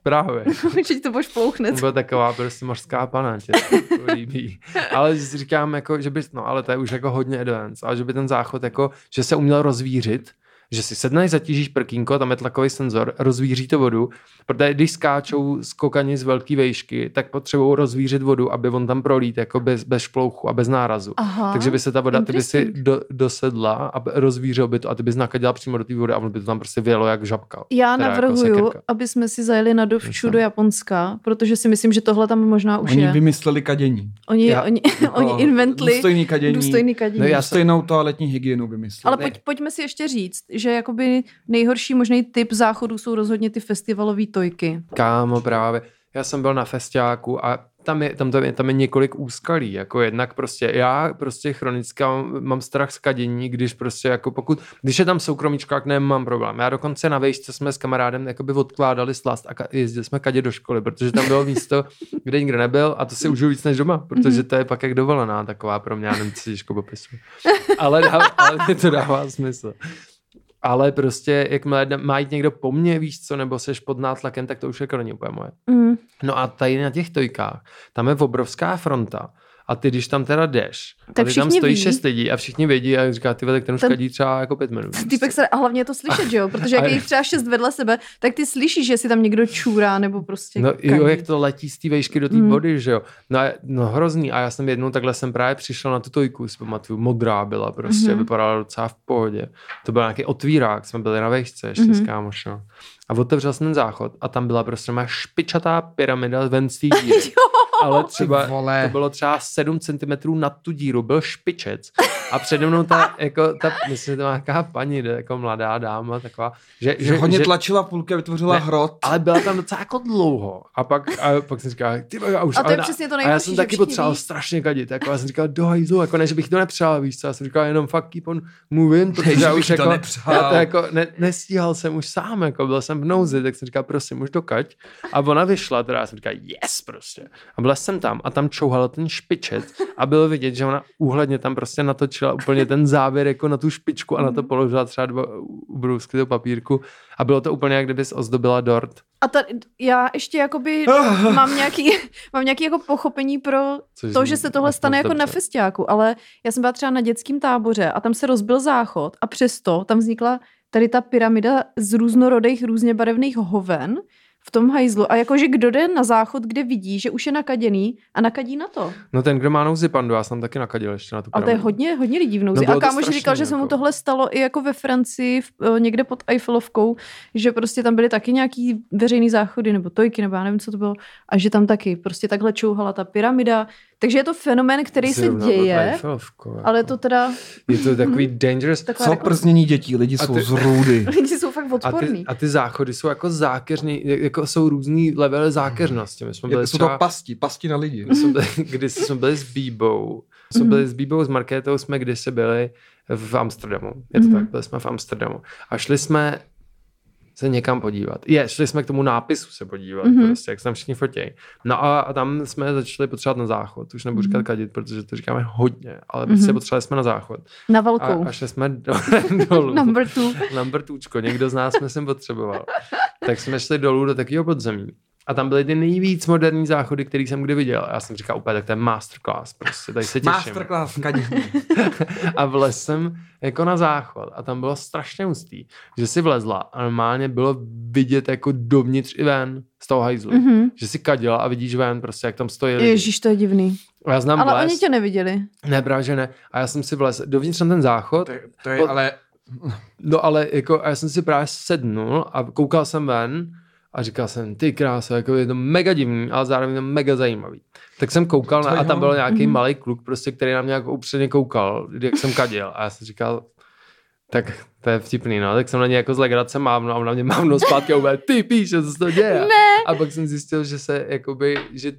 Právě. Určitě to budeš plouchnout. Byla taková prostě mořská pana, tě to líbí. Ale říkám, jako, že by, no ale to je už jako hodně advanced, ale že by ten záchod jako, že se uměl rozvířit, že si sedneš, zatížíš prkínko, tam je tlakový senzor, rozvíří to vodu, protože když skáčou skokani z velké vejšky, tak potřebují rozvířit vodu, aby on tam prolít jako bez, bez šplouchu a bez nárazu. Aha, Takže by se ta voda, ty by si do, dosedla a rozvířil by to a ty bys nakadila přímo do té vody a on by to tam prostě vělo jak žabka. Já navrhuju, jako aby jsme si zajeli na dovču do Japonska, protože si myslím, že tohle tam možná už oni je. Oni vymysleli kadění. Oni, Já, oni, jako oni inventli důstojný kadění. Důstojný kadění. No, já stejnou toaletní hygienu vymysleli. Ale pojď, pojďme si ještě říct, že jakoby nejhorší možný typ záchodu jsou rozhodně ty festivalové tojky. Kámo, právě. Já jsem byl na festiáku a tam je, tam, tam, je, tam je několik úskalí, jako jednak prostě já prostě chronicky mám, strach z kadění, když prostě jako pokud, když je tam soukromíčkák, nemám problém. Já dokonce na vejšce jsme s kamarádem jakoby odkládali slast a jezdili jsme kadě do školy, protože tam bylo místo, kde nikdo nebyl a to si užiju víc než doma, protože mhm. to je pak jak dovolená taková pro mě, já nevím, co těžko popisu. Ale, dá, ale to dává smysl ale prostě jakmile má jít někdo po mně, víš co, nebo seš pod nátlakem, tak to už jako není úplně moje. Mm. No a tady na těch tojkách, tam je obrovská fronta A ty, když tam teda jdeš, tak a ty tam stojí ví. šest lidí a všichni vědí a říká, ty ten už ten... kadí třeba jako pět minut. Týpek se, a hlavně je to slyšet, že jo? Protože jak je jich třeba šest vedle sebe, tak ty slyšíš, že si tam někdo čůrá nebo prostě No kadí. jo, jak to letí z té vejšky do té mm. vody, že jo? No, no hrozný. A já jsem jednou takhle jsem právě přišel na tu tojku, si pamatuju, modrá byla prostě, mm-hmm. vypadala docela v pohodě. To byl nějaký otvírák, jsme byli na vejšce ještě mm-hmm. s kámošem. A otevřel jsem ten záchod a tam byla prostě má špičatá pyramida ven z té díry. ale třeba to bylo třeba 7 cm na tu díru, byl špičec. A přede mnou ta, jako, ta myslím, že to má nějaká paní, jako mladá dáma, taková, že, že, že hodně že, tlačila půlky a vytvořila ne, hrot. Ale byla tam docela jako dlouho. A pak, a pak jsem říkal, ty a už. A to je přesně to A já jsem taky potřeboval strašně kadit. Jako, já jsem říkal, do hajzlu, jako ne, že bych to nepřál, víš co. Já jsem říkal, jenom fuck keep on moving, protože já už jako, já to jako ne, nestíhal jsem už sám, jako byl jsem v nouzi, tak jsem říkal, prosím, už dokať. A ona vyšla, teda já jsem říkal, yes prostě. A byl jsem tam a tam čouhal ten špičet a bylo vidět, že ona úhledně tam prostě natočila úplně ten závěr jako na tu špičku a na to mhm. položila třeba dva ubrousky do papírku a bylo to úplně, jak kdybys ozdobila dort. A ta, já ještě jakoby mám nějaký, mám nějaký jako pochopení pro Což to, že se tohle stane jako na festiáku, ale já jsem byla třeba na dětském táboře a tam se rozbil záchod a přesto tam vznikla tady ta pyramida z různorodých, různě barevných hoven, v tom hajzlu. A jakože kdo jde na záchod, kde vidí, že už je nakaděný a nakadí na to. No ten, kdo má nouzi pandu, já jsem taky nakadil ještě na tu Ale to je hodně, hodně lidí v nouzi. No a kámoš říkal, že se mu jako. tohle stalo i jako ve Francii, v, uh, někde pod Eiffelovkou, že prostě tam byly taky nějaký veřejný záchody nebo tojky, nebo já nevím, co to bylo, a že tam taky prostě takhle čouhala ta pyramida, takže je to fenomén, který se děje, ale to teda... Je to takový dangerous. Co jako... prznění dětí, lidi jsou z růdy. lidi jsou fakt odporní. A ty, a ty záchody jsou jako zákeřní, jako jsou různý levely zákeřnosti. My jsme byli jsou třeba, to pasti, pasti na lidi. My jsme byli, když jsme byli s Bíbou, jsme byli s Bíbou, s Markétou jsme kdysi byli v Amsterdamu. Je to mm-hmm. tak, byli jsme v Amsterdamu. A šli jsme se někam podívat. Je, šli jsme k tomu nápisu se podívat, mm-hmm. prostě, jak se tam všichni fotí. No a, a tam jsme začali potřebovat na záchod. Už nebudu říkat mm-hmm. kadit, protože to říkáme hodně, ale prostě mm-hmm. potřebovali jsme na záchod. Na velkou. A, a šli jsme do, dolů. Number two. Number twočko, někdo z nás jsme sem potřeboval. tak jsme šli dolů do takového podzemí. A tam byly ty nejvíc moderní záchody, který jsem kdy viděl. Já jsem říkal úplně, tak to je masterclass, prostě, tady se těším. Masterclass, A vlez jsem jako na záchod a tam bylo strašně hustý, že si vlezla a normálně bylo vidět jako dovnitř i ven z toho hajzlu. Mm-hmm. Že si kadila a vidíš ven, prostě jak tam stojí lidi. Ježíš, to je divný. A já znám ale vles. oni tě neviděli. Ne, právě že ne. A já jsem si vlez dovnitř na ten záchod. To je, to je ale... No ale jako, a já jsem si právě sednul a koukal jsem ven a říkal jsem, ty krása, jako je to mega divný, ale zároveň to mega zajímavý. Tak jsem koukal na, a tam byl nějaký mm-hmm. malý kluk, prostě, který na mě jako upřímně koukal, jak jsem kadil. A já jsem říkal, tak to je vtipný, no. Tak jsem na ně jako z legrace mávno a na mě mávno zpátky a uvěděl, ty píše, co se to děje. Ne. A pak jsem zjistil, že se jakoby, že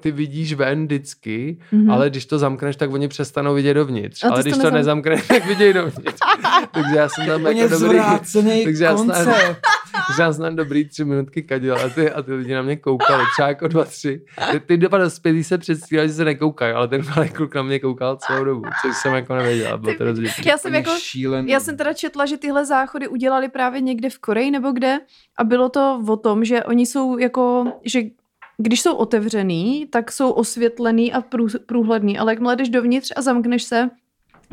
ty vidíš ven vždycky, mm-hmm. ale když to zamkneš, tak oni přestanou vidět dovnitř. Ale když to, nezam... nezamkneš, tak vidějí dovnitř. takže já jsem tam jako dobrý. Takže já, jsem, já jsem dobrý tři minutky kadil a ty, a ty lidi na mě koukali, třeba jako dva, tři. Ty, ty dva dospělí se předstírali, že se nekoukají, ale ten malý kluk na mě koukal celou dobu, což jsem jako nevěděla. Bylo to já jsem, jako, já jsem teda četla, že tyhle záchody udělali právě někde v Koreji nebo kde a bylo to o tom, že oni jsou jako, že když jsou otevřený, tak jsou osvětlený a průhledný, ale jak jdeš dovnitř a zamkneš se,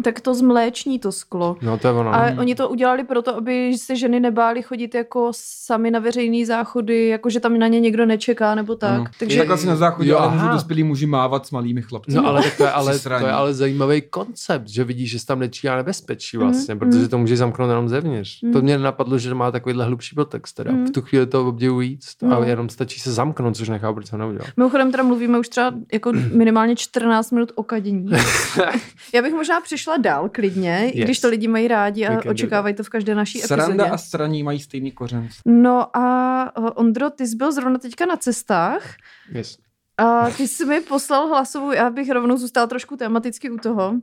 tak to zmléční to sklo. No to je ono. A oni to udělali proto, aby se ženy nebály chodit jako sami na veřejný záchody, jako že tam na ně někdo nečeká nebo tak. No. Takže... Tak asi na záchodě, jo, ale můžou dospělí muži mávat s malými chlapci. No ale to je ale, to je ale zajímavý koncept, že vidíš, že se tam nečíná nebezpečí mhm, vlastně, mm, protože to může zamknout jenom zevnitř. Mm. To mě napadlo, že má takovýhle hlubší podtext teda. Mm. V tu chvíli to obdivuji víc mm. a jenom stačí se zamknout, což nechápu, proč to neudělal. Mimochodem teda mluvíme už třeba jako minimálně 14 minut o kadění. Já bych možná přišla šla dál klidně, yes. když to lidi mají rádi a očekávají to v každé naší Sranda epizodě. Sranda a straní mají stejný kořen. No a eh, Ondro, ty jsi byl zrovna teďka na cestách. Yes. A ty jsi mi poslal hlasovou, já bych rovnou zůstal trošku tematicky u toho.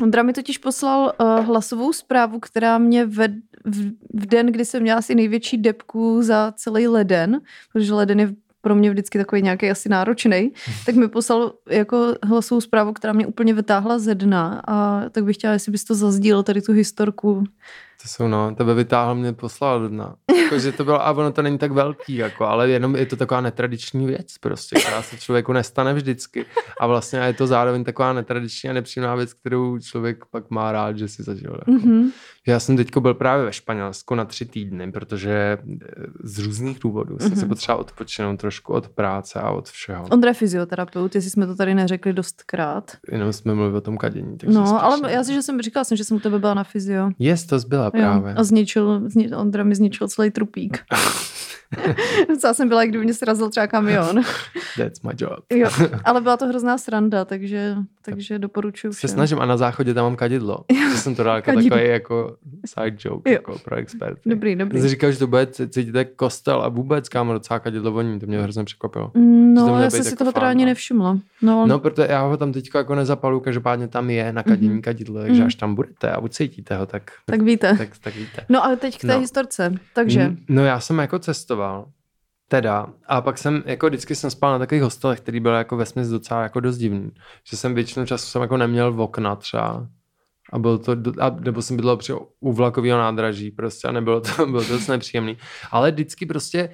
Ondra mi totiž poslal uh, hlasovou zprávu, která mě ve, v, v den, kdy jsem měla asi největší depku za celý leden, protože leden je pro mě vždycky takový nějaký asi náročný, tak mi poslal jako hlasovou zprávu, která mě úplně vytáhla ze dna a tak bych chtěla, jestli bys to zazdíl, tady tu historku To jsou no, tebe vytáhl mě poslal do dna. Jakože to bylo, a ono to není tak velký, jako, ale jenom je to taková netradiční věc prostě, která se člověku nestane vždycky. A vlastně je to zároveň taková netradiční a nepříjemná věc, kterou člověk pak má rád, že si zažil. Jako. Mm-hmm. Já jsem teďko byl právě ve Španělsku na tři týdny, protože eh, z různých důvodů mm-hmm. jsem se potřeboval odpočinout trošku od práce a od všeho. Ondra je fyzioterapeut, jestli jsme to tady neřekli dostkrát. Jenom jsme mluvili o tom kadění. No, ale já si, že jsem říkala jsem, že jsem u tebe byla na fyzio. Jest, to zbyla právě. Jo, a zničil, zni, Ondra mi zničil celý trupík. Docela jsem byla, kdyby mě srazil třeba kamion. That's my job. jo, ale byla to hrozná sranda, takže, takže doporučuji Se snažím a na záchodě tam mám kadidlo. že jsem to dal jako takový jako side joke jo. jako pro expert. Dobrý, dobrý. Jsi říkal, že to bude cítit jak kostel a vůbec kámo docela kadidlo voní, to mě hrozně překvapilo. No, já jsem si jako toho teda ani nevšimla. No, no, protože já ho tam teď jako nezapalu, každopádně tam je na kadění mm-hmm. kadidlo, takže mm-hmm. až tam budete a ucítíte ho, tak, tak víte. Tak, tak víte. No a teď k té no. historce, takže. No já jsem jako cestoval Teda. A pak jsem, jako vždycky jsem spal na takových hostelech, který byl jako vesměs docela jako dost divný. Že jsem většinu času jsem jako neměl v okna třeba. A byl to, a, nebo jsem bydlel při u vlakového nádraží prostě a nebylo to, bylo to dost nepříjemný. Ale vždycky prostě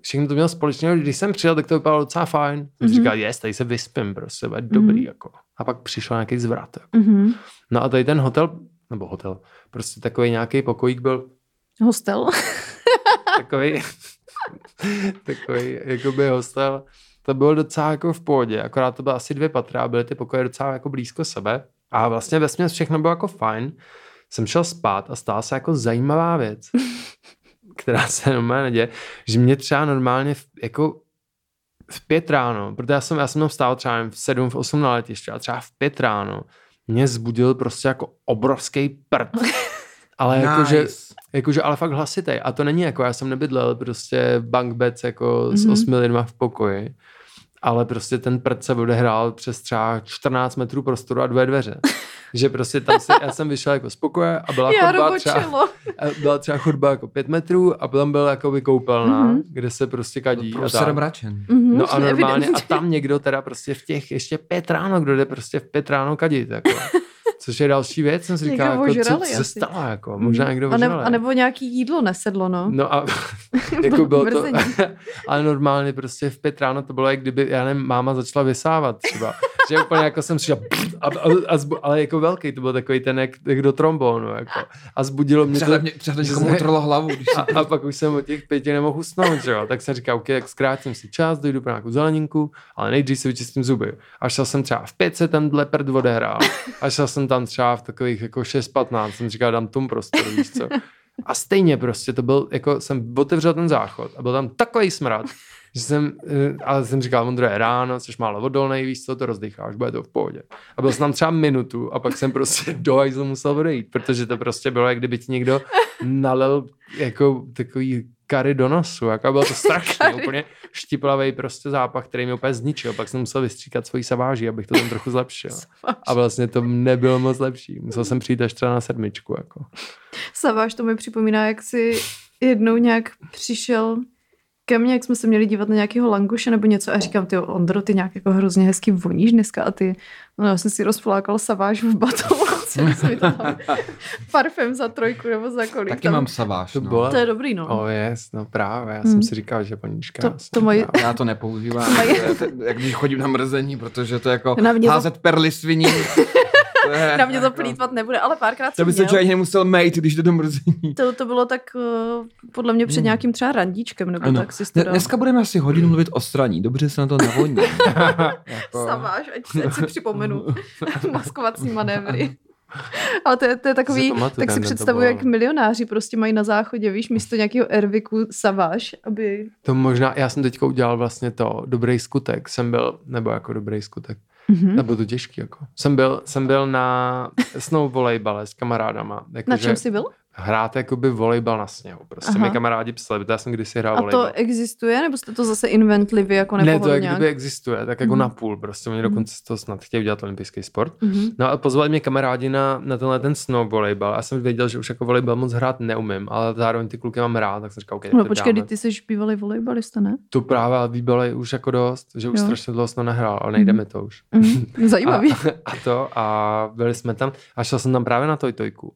všechno to mělo společného, když jsem přijel, tak to vypadalo docela fajn. Jsem mm-hmm. říkal, jest, tady se vyspím prostě, bude dobrý mm-hmm. jako. A pak přišel nějaký zvrat. Jako. Mm-hmm. No a tady ten hotel, nebo hotel, prostě takový nějaký pokojík byl. Hostel? takový, takový jakoby hostel. To bylo docela jako v pohodě, akorát to bylo asi dvě patra a byly ty pokoje docela jako blízko sebe. A vlastně ve všechno bylo jako fajn. Jsem šel spát a stala se jako zajímavá věc, která se normálně neděje, že mě třeba normálně jako v pět ráno, protože já jsem, já jsem tam stál třeba v sedm, v osm na letiště a třeba v pět ráno mě zbudil prostě jako obrovský prd. Ale nice. jakože Jakože ale fakt hlasitý. A to není jako, já jsem nebydlel prostě bunk beds jako mm-hmm. s mhm. osmi lidma v pokoji, ale prostě ten prd se odehrál přes třeba 14 metrů prostoru a dvě dveře. že prostě tam se, já jsem vyšel jako z pokoje a byla já chodba třeba, byla třeba chodba jako pět metrů a potom byla jako koupelna, mm-hmm. kde se prostě kadí. No, a mračen. Mm-hmm, no a normálně, a tam někdo teda prostě v těch ještě pět ráno, kdo jde prostě v pět ráno kadit. Jako. Což je další věc, jsem si říkal, jako, ožrali, co, co se stalo, jako, možná někdo a, ne, a nebo nějaký jídlo nesedlo, no. No a jako bylo to, ale normálně prostě v pět ráno to bylo, jak kdyby, já nevím, máma začala vysávat třeba. že úplně jako jsem přišel, a, a, a zbu, ale jako velký, to byl takový ten jak, jak do trombónu, jako. A zbudilo mě to. Mě, přehledně komu trlo hlavu. Když a, a, pak už jsem od těch pěti nemohl usnout, že jo. Tak jsem říkal, OK, tak zkrátím si čas, dojdu pro nějakou zeleninku, ale nejdřív si vyčistím zuby. A šel jsem třeba v pět se ten prd odehrál. A šel jsem tam třeba v takových jako 6-15, jsem říkal, dám tomu prostor, víš co. A stejně prostě to byl, jako jsem otevřel ten záchod a byl tam takový smrad, že jsem, eh, ale jsem říkal, Mondro, je ráno, jsi málo odolný, víš co, to rozdýcháš, bude to v pohodě. A byl jsem tam třeba minutu a pak jsem prostě do hajzlu musel odejít, protože to prostě bylo, jak kdyby ti někdo nalil jako takový kary do nosu, jako bylo to strašně, úplně štiplavý prostě zápach, který mě úplně zničil, pak jsem musel vystříkat svoji saváží, abych to tam trochu zlepšil. A vlastně to nebylo moc lepší, musel jsem přijít až třeba na sedmičku. Jako. Saváž to mi připomíná, jak si jednou nějak přišel ke mně, jak jsme se měli dívat na nějakého languše nebo něco a říkám, ty Ondro, ty nějak jako hrozně hezky voníš dneska a ty, no já jsem si rozplákal saváž v to tam parfém za trojku nebo za kolik. Taky tam. mám saváž, to, no. Bylo... to je dobrý, no. Oh yes, no právě, já hmm. jsem si říkal, že voníčka. To, to mají... Já to nepoužívám, jak když chodím na mrzení, protože to je jako házet perly sviní. na mě to plítvat nebude, ale párkrát To by se člověk nemusel mít, když jde do mrzení. To, to bylo tak uh, podle mě před hmm. nějakým třeba randíčkem, nebo ano. tak si Dne, Dneska budeme asi hodinu mluvit o straní, dobře se na to navoní. jako... Samáš, ať, ať si připomenu maskovací manévry. Ale to je, to je takový, si tak si představuji, jak milionáři prostě mají na záchodě, víš, místo nějakého Erviku Saváš, aby... To možná, já jsem teďka udělal vlastně to, dobrý skutek, jsem byl, nebo jako dobrý skutek, Mm-hmm. A bylo to těžký, jako. Jsem byl, jsem byl na snow volejbale s kamarádama. Jako, na čem že, jsi byl? Hrát jakoby volejbal na sněhu. Prostě Aha. mi kamarádi psali, protože já jsem kdysi hrál A volejbal. to existuje, nebo jste to zase inventlivě jako Ne, to jak kdyby existuje, tak jako mm. na půl. Prostě oni mm. dokonce to snad chtějí udělat olympijský sport. Mm. No a pozvali mě kamarádi na, na tenhle ten snow volejbal. Já jsem věděl, že už jako volejbal moc hrát neumím, ale zároveň ty kluky mám rád, tak jsem říkal, OK, No počkej, ty jsi bývalý volejbalista, ne? Tu právě bývalý už jako dost, že už jo. strašně dlouho jsem nehrál, ale nejde mm. mi to už. Mm. Zajímavý. a, a, to a byli jsme tam a šel jsem tam právě na tojtojku.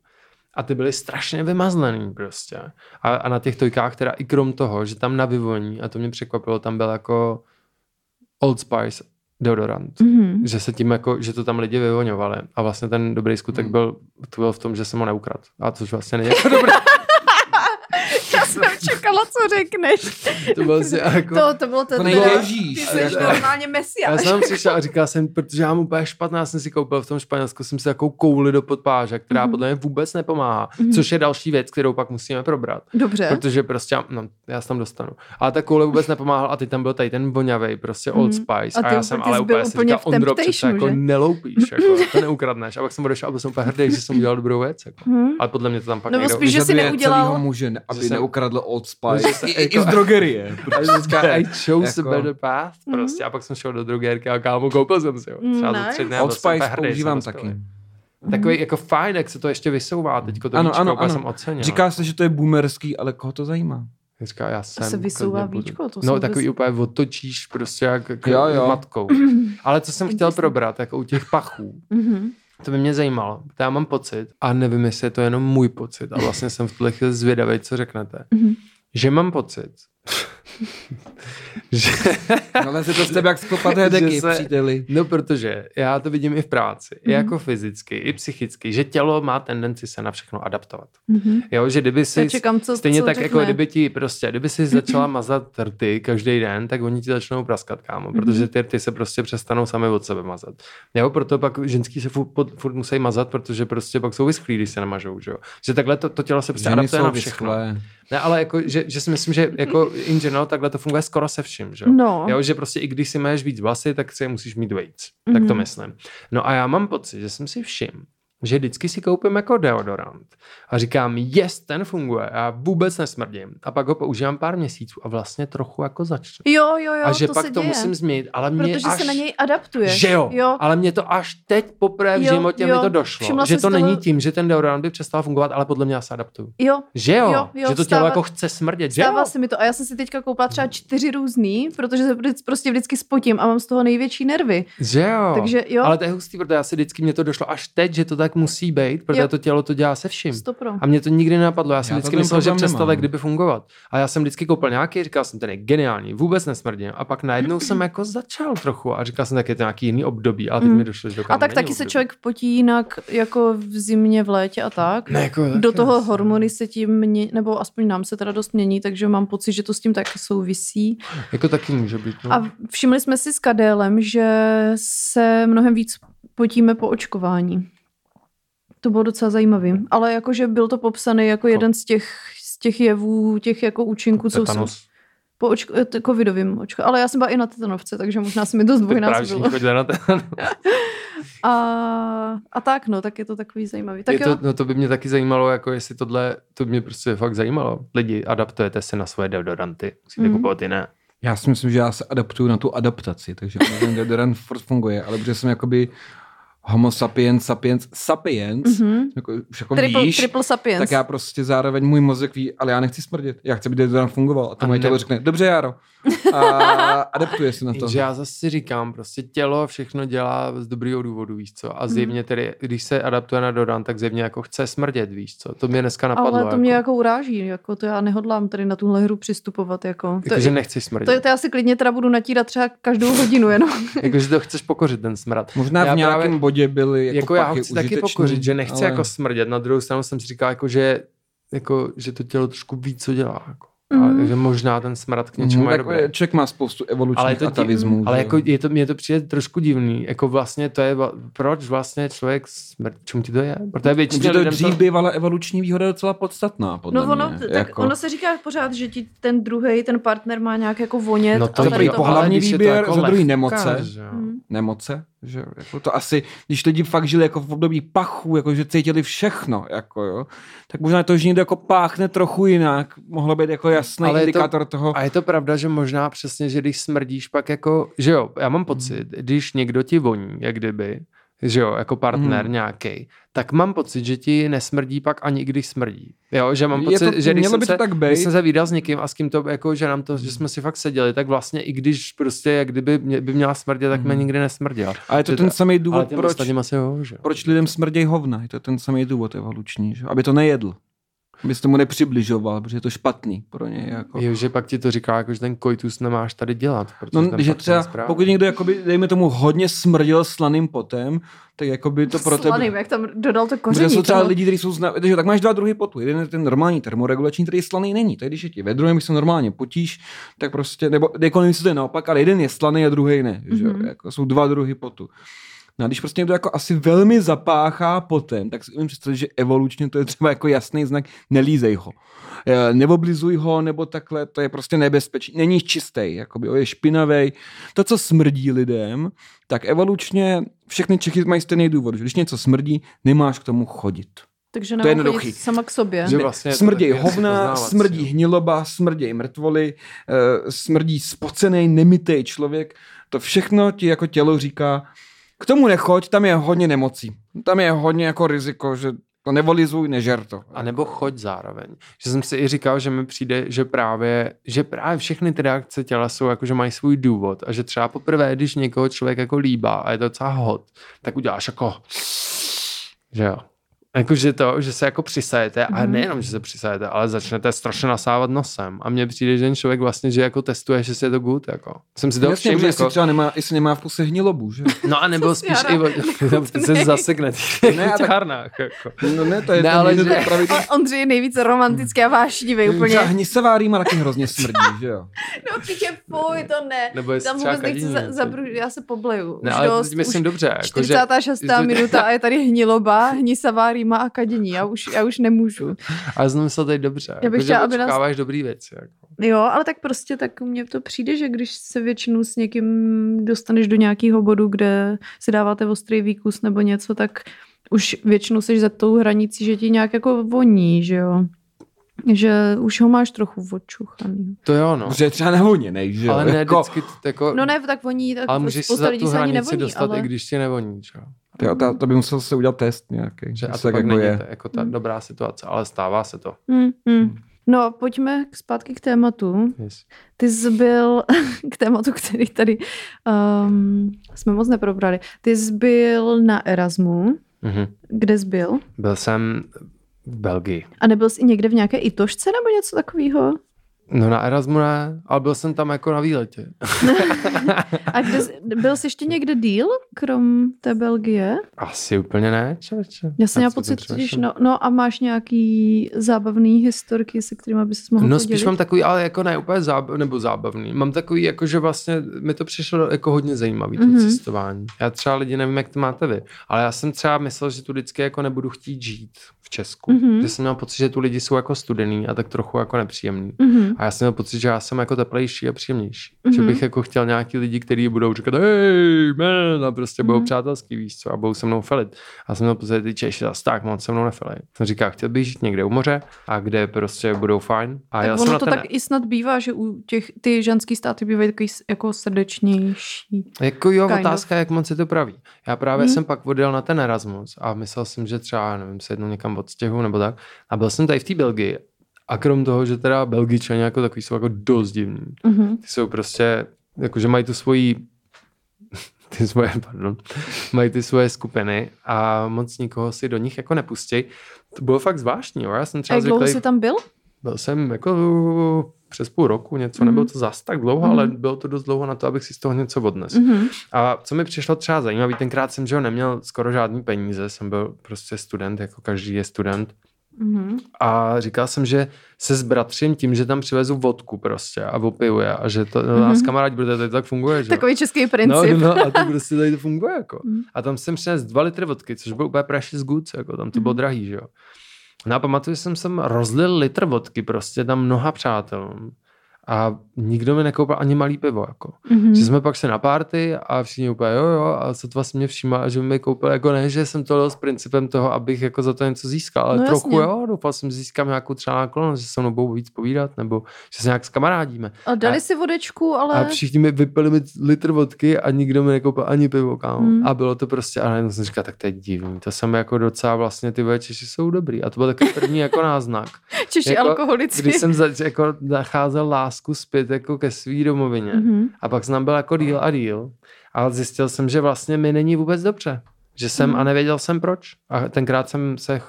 A ty byly strašně vymazlený prostě. A, a na těch tojkách teda i krom toho, že tam na vyvoní, a to mě překvapilo, tam byl jako Old Spice deodorant. Mm-hmm. Že se tím jako, že to tam lidi vyvoňovali. A vlastně ten dobrý skutek mm. byl, to byl v tom, že jsem ho neukradl. A což vlastně není jako dobré. Jsem co řekneš. To bylo si jako... To, to bylo to, to neježíš. Ty jsi jako, normálně mesiáš. Já jsem přišel a říkal jsem, protože já mu úplně špatná, jsem si koupil v tom Španělsku, jsem si takovou kouli do podpáže, která mm-hmm. podle mě vůbec nepomáhá, mm-hmm. což je další věc, kterou pak musíme probrat. Dobře. Protože prostě, no, já se tam dostanu. Ale ta koule vůbec nepomáhala a ty tam byl tady ten voňavý, prostě mm-hmm. Old Spice. A, a já jsem ale úplně si říkal, Ondro, přece jako neloupíš, jako, to neukradneš. A pak jsem odešel a byl jsem úplně hrdý, že jsem udělal dobrou věc. Jako. Mm-hmm. Ale podle mě to tam pak Nebo spíš, že si neudělal... muže, aby neukradl Old Spice. I, i z drogerie. Říká, I chose jako... a better path. Mhm. Prostě. A pak jsem šel do drogerky a kámo, koupil jsem si ho. Třeba nice. tři dny. Old Spice používám taky. Takový jako fajn, jak se to ještě vysouvá. Teďko to ano, víčko, ano, ano. jsem ocenil. Říká se, že to je boomerský, ale koho to zajímá? Říká, já jsem. se vysouvá víčko, to No, takový vys... úplně otočíš prostě jak, jak jo, jo. matkou. Ale co jsem chtěl probrat, jako u těch pachů, mhm. to by mě zajímalo. To já mám pocit, a nevím, jestli je to jenom můj pocit, a vlastně jsem v tuhle chvíli zvědavý, co řeknete. Že mám pocit, že... No, ale se to s tebe jak sklopaté deky, se, příteli. No, protože já to vidím i v práci, mm-hmm. i mhm. jako fyzicky, i psychicky, že tělo má tendenci se na všechno adaptovat. Mm-hmm. Jo, že kdyby si, čekám, co, stejně co tak řekne. jako kdyby ti prostě, kdyby si začala mazat rty každý den, tak oni ti začnou praskat, kámo, mm-hmm. protože ty rty se prostě přestanou sami od sebe mazat. Jo, proto pak ženský se furt, furt musí mazat, protože prostě pak jsou vyschlí, když se nemažou, že jo. Že takhle to, to tělo se prostě adaptuje na všechno. Vyschlé. Ne, ale jako, že, že si myslím, že jako in general takhle to funguje skoro se vším, že no. jo? že prostě i když si máš víc vlasy, tak si je musíš mít weights. Mm-hmm. Tak to mhm. myslím. No a já mám pocit, že jsem si všiml, že vždycky si koupím jako deodorant a říkám, yes, ten funguje, já vůbec nesmrdím. A pak ho používám pár měsíců a vlastně trochu jako začnu. Jo, jo, jo, A že to pak se to děje. musím změnit, ale mě Protože až... se na něj adaptuje. Že jo, jo. ale mě to až teď poprvé v Jo, životě jo. mi to došlo. Všimla že to toho- není tím, že ten deodorant by přestal fungovat, ale podle mě já se adaptuju. Jo, Že jo, Jo, jo, že to tělo stává- jako chce smrdět, že jo? stává se mi to. A já jsem si teďka koupila třeba čtyři různý, protože se prostě vždycky spotím a mám z toho největší nervy. Že jo. Takže jo. Ale to je hustý, protože já si vždycky mě to došlo až teď, že to tak musí být, protože Jo. to tělo to dělá se vším. Stopro. A mě to nikdy nenapadlo. Já jsem Já vždycky myslel, že přestane kdyby fungovat. A já jsem vždycky koupil nějaký, říkal jsem, ten je geniální, vůbec nesmrdím. A pak najednou jsem jako začal trochu a říkal jsem, tak je to nějaký jiný období, ale teď Mm. mi došlo, že to A tak taky se období. člověk potí jinak jako v zimě, v létě a tak. Ne, jako, Do toho asi. hormony se tím mění, nebo aspoň nám se teda dost mění, takže mám pocit, že to s tím taky souvisí. Jako taky může být. No. A všimli jsme si s Kadélem, že se mnohem víc potíme po očkování. To bylo docela zajímavý. Ale jakože byl to popsaný jako jeden z těch, z těch jevů, těch jako účinků, co jsou po očko, eh, covidovým očko. Ale já jsem byla i na tetanovce, takže možná se mi to právě zdvojnásobilo. na tetanus. A, a tak no, tak je to takový zajímavý. Tak Je jo, to, no to by mě taky zajímalo, jako jestli tohle, to by mě prostě fakt zajímalo. Lidi, adaptujete se na svoje deodoranty. Musíte Mhm. mm. kupovat jiné. Já si myslím, že já se adaptuju na tu adaptaci, takže ten deodorant furt funguje, ale protože jsem jakoby homo sapiens, sapiens, sapiens, Mhm. jako, už jako triple, víš, triple sapiens. tak já prostě zároveň můj mozek ví, ale já nechci smrdět. Já chci, aby deodorant fungoval. A to A moje ne- tělo řekne, dobře Jaro. A adaptuje se na to. Že já zase si říkám, prostě tělo všechno dělá z dobrýho důvodu, víš co. A zjevně tedy, když se adaptuje na deodorant, tak zjevně jako chce smrdět, víš co. To mě dneska napadlo. ale to mě jako uráží, jako to já nehodlám tady na tuhle hru přistupovat. Jako, to, jako, že nechci smrdět. to, to, já si klidně teda budu natírat třeba každou hodinu jenom. jako, že to chceš pokořit, ten smrad. Možná Já v nějakém právě- bodě byly jako, Jako já ho chci taky užitečný, pokořit, že nechci ale... jako smrdět. Na druhou stranu jsem si říkal, jako, že, jako, že to tělo trošku víc co dělá. Jako. Mhm. A, že možná ten smrad k něčemu No, je dobrý. člověk má spoustu evolučních Ale je to atavismů. Ale jako je to, mně to přijde trošku divný. Jako vlastně to je, proč vlastně člověk smrt, čemu ti to je? Protože většině to dřív bývala evoluční výhoda docela podstatná, podle No ono, mě. tak jako... ono se říká pořád, že ti ten druhý, ten partner má nějak jako vonět. No to za to ale pohlavní to výběr, jako za druhý lehká, nemoce. že. Hmm. nemoce, že jako to asi, když lidi fakt žili jako v období pachu, jako že cítili všechno, jako jo, tak možná to, že někdo jako páchne trochu jinak, mohlo být jako jasný Ale je to- indikátor toho, A je to pravda, že možná přesně, že když smrdíš pak jako, že jo, já mám pocit, když někdo ti voní, jak kdyby, že jo, jako partner hmm. nějaký, tak mám pocit, že ti nesmrdí pak ani když smrdí. Jo, že mám pocit, to, že když jsem, by se, tak když jsem se vydal s někým a s kým to, jako, že nám to, že jsme si fakt seděli, tak vlastně i když prostě, jak kdyby mě, by měla smrdět, tak mě hmm. nikdy nesmrděla. A je to že ten samý důvod, proč, asi ho, že? proč lidem smrdějí hovna. Je to ten samý důvod evoluční, že? aby to nejedl abys tomu nepřibližoval, protože je to špatný pro ně. Jako. Jo, že pak ti to říká, jako, že ten koitus nemáš tady dělat. No, že třeba, pokud někdo, jakoby, dejme tomu, hodně smrdil slaným potem, tak jako by to pro tebe... Slaným, jak tam dodal to koření. jsou třeba lidi, kteří jsou zna... takže tak máš dva druhy potu. Jeden je ten normální termoregulační, který slaný není. Tak když je ti ve druhém, když se normálně potíš, tak prostě, nebo jako to je naopak, ale jeden je slaný a druhý ne. Mm-hmm. Že? Mhm. Jako jsou dva druhy potu. No a když prostě někdo jako asi velmi zapáchá potem, tak si umím představit, že evolučně to je třeba jako jasný znak, nelízej ho. Eh, neoblizuj ho, nebo takhle, to je prostě nebezpečný. Není čistý, jakoby, je špinavý. To, co smrdí lidem, tak evolučně všechny Čechy mají stejný důvod, že když něco smrdí, nemáš k tomu chodit. Takže to je jednoduchý. sama k sobě. Že vlastně smrděj hovna, smrdí hniloba, smrděj mrtvoly, uh, smrdí spocený, nemitý člověk. To všechno ti jako tělo říká, k tomu nechoď, tam je hodně nemocí. Tam je hodně jako riziko, že to nevolizuj, nežer to. A nebo choď zároveň. Že jsem si i říkal, že mi přijde, že právě, že právě všechny ty reakce těla jsou jako, že mají svůj důvod a že třeba poprvé, když někoho člověk jako líbá a je to docela hot, tak uděláš jako že jo. Jakože to, že se jako přisajete, a mhm. nejenom, že se přisajete, ale začnete strašně nasávat nosem. A mně přijde, že ten člověk vlastně, že jako testuje, že se je to good, jako. Jsem si to Jasně, všiml, jako... jestli třeba nemá, jestli nemá v puse hnilobu, že? No a nebo spíš i, se zasekne ne, a tak... jako. No ne, to je ne, ale že... pravý... Ondřej je nejvíc romantický a vášnivý úplně. Třeba hnisavá rýma taky hrozně smrdí, že jo? No ty je fuj, to ne. Nebo Tam vůbec nechci zabru, já se pobleju. Ne, ale myslím dobře. Jako, 46. minuta a je tady hniloba, hnisavá rýma a dění, já už, já už nemůžu. Ale znám se teď dobře. Já bych jako, chtěla, aby nás... dobrý věci. Jako. Jo, ale tak prostě tak mně to přijde, že když se většinou s někým dostaneš do nějakého bodu, kde si dáváte ostrý výkus nebo něco, tak už většinou jsi za tou hranicí, že ti nějak jako voní, že jo že už ho máš trochu odčuchaný. To jo, no. Že třeba nevoněnej, že Ale ne jako... vždycky, jako... No ne, tak voní, tak ale můžeš se za tu hranici nevoní, dostat, ale... i když ti nevoní, že Jo, to, to by musel se udělat test nějaký. Že a to pak jako není je. jako ta hmm. dobrá situace, ale stává se to. Hmm, hmm. No, pojďme zpátky k tématu. Yes. Ty jsi byl k tématu, který tady um, jsme moc neprobrali. Ty jsi byl na Erasmu. Mm-hmm. Kde jsi byl? Byl jsem v Belgii. A nebyl jsi i někde v nějaké itošce nebo něco takového? No na Erasmu ne, ale byl jsem tam jako na výletě. a kde, byl jsi ještě někde díl, krom té Belgie? Asi úplně ne, člověče. Já jsem měla pocit, že no, no a máš nějaký zábavný historky, se kterými by se mohl No podělit? spíš mám takový, ale jako ne úplně zábav, nebo zábavný. Mám takový, jako že vlastně mi to přišlo jako hodně zajímavý, mm-hmm. to mhm. cestování. Já třeba lidi nevím, jak to máte vy, ale já jsem třeba myslel, že tu vždycky jako nebudu chtít žít v Česku. Mm-hmm. Že jsem měl pocit, že tu lidi jsou jako studený a tak trochu jako nepříjemný. Mm-hmm. A já jsem měl pocit, že já jsem jako teplejší a příjemnější. Mm-hmm. Že bych jako chtěl nějaký lidi, kteří budou říkat, hej, man, a prostě mm-hmm. budou mhm. přátelský, víš co, a budou se mnou felit. A jsem měl pocit, že ty Češi zase tak moc se mnou nefelej. Jsem říkal, chtěl bych žít někde u moře a kde prostě budou fajn. A tak já ono jsem to ten... tak i snad bývá, že u těch, ty ženský státy bývají takový jako srdečnější. Jako jo, otázka, of. jak moc se to praví. Já právě mm-hmm. jsem pak odjel na ten Erasmus a myslel jsem, že třeba, nevím, se jednou někam od stěhu nebo tak. A byl jsem tady v té Belgii a krom toho, že teda Belgičani jako takový jsou jako dost divní. Mm-hmm. Ty jsou prostě, jakože mají tu svoji ty svoje, pardon, mají ty svoje skupiny a moc nikoho si do nich jako nepustí. To bylo fakt zvláštní, jo. Já jsem třeba Jak dlouho jsi tam byl? Byl jsem jako přes půl roku něco, mm-hmm. nebylo to zas tak dlouho, mm-hmm. ale bylo to dost dlouho na to, abych si z toho něco odnesl. Mm-hmm. A co mi přišlo třeba zajímavé, tenkrát jsem, že ho neměl skoro žádný peníze, jsem byl prostě student, jako každý je student. Mm-hmm. A říkal jsem, že se zbratřím tím, že tam přivezu vodku prostě a opijuje a že to mm-hmm. nás kamarádi, protože to tak funguje. Že? Takový český princip. No, no, a to prostě tady to funguje. Jako. Mm-hmm. A tam jsem přinesl dva litry vodky, což byl úplně precious goods, jako tam to mm-hmm. bylo drahý, že jo. No a pamatuju, jsem sem rozlil litr vodky prostě tam mnoha přátelům. A nikdo mi nekoupil ani malý pivo. Jako. Mm-hmm. Že jsme pak se na párty a všichni úplně jo, jo, a co to vlastně mě všímá, že mi koupil, jako ne, že jsem to dal s principem toho, abych jako za to něco získal, ale no, trochu jasně. jo, doufal jsem, získám nějakou třeba náklonost, že se mnou budou víc povídat, nebo že se nějak skamarádíme. A dali a, si vodečku, ale... A všichni mi vypili mi litr vodky a nikdo mi nekoupil ani pivo, kámo. Mm. A bylo to prostě, a najednou jsem říkal, tak to je divný, to jsem jako docela vlastně, ty Češi jsou dobrý. A to byl takový první jako náznak. Češi jako, alkoholici. Když jsem za, jako nacházel lásku zpět jako ke svý domovině. Mm-hmm. A pak jsem byl jako díl a díl. A zjistil jsem, že vlastně mi není vůbec dobře. Že jsem mm. a nevěděl jsem proč. A tenkrát jsem se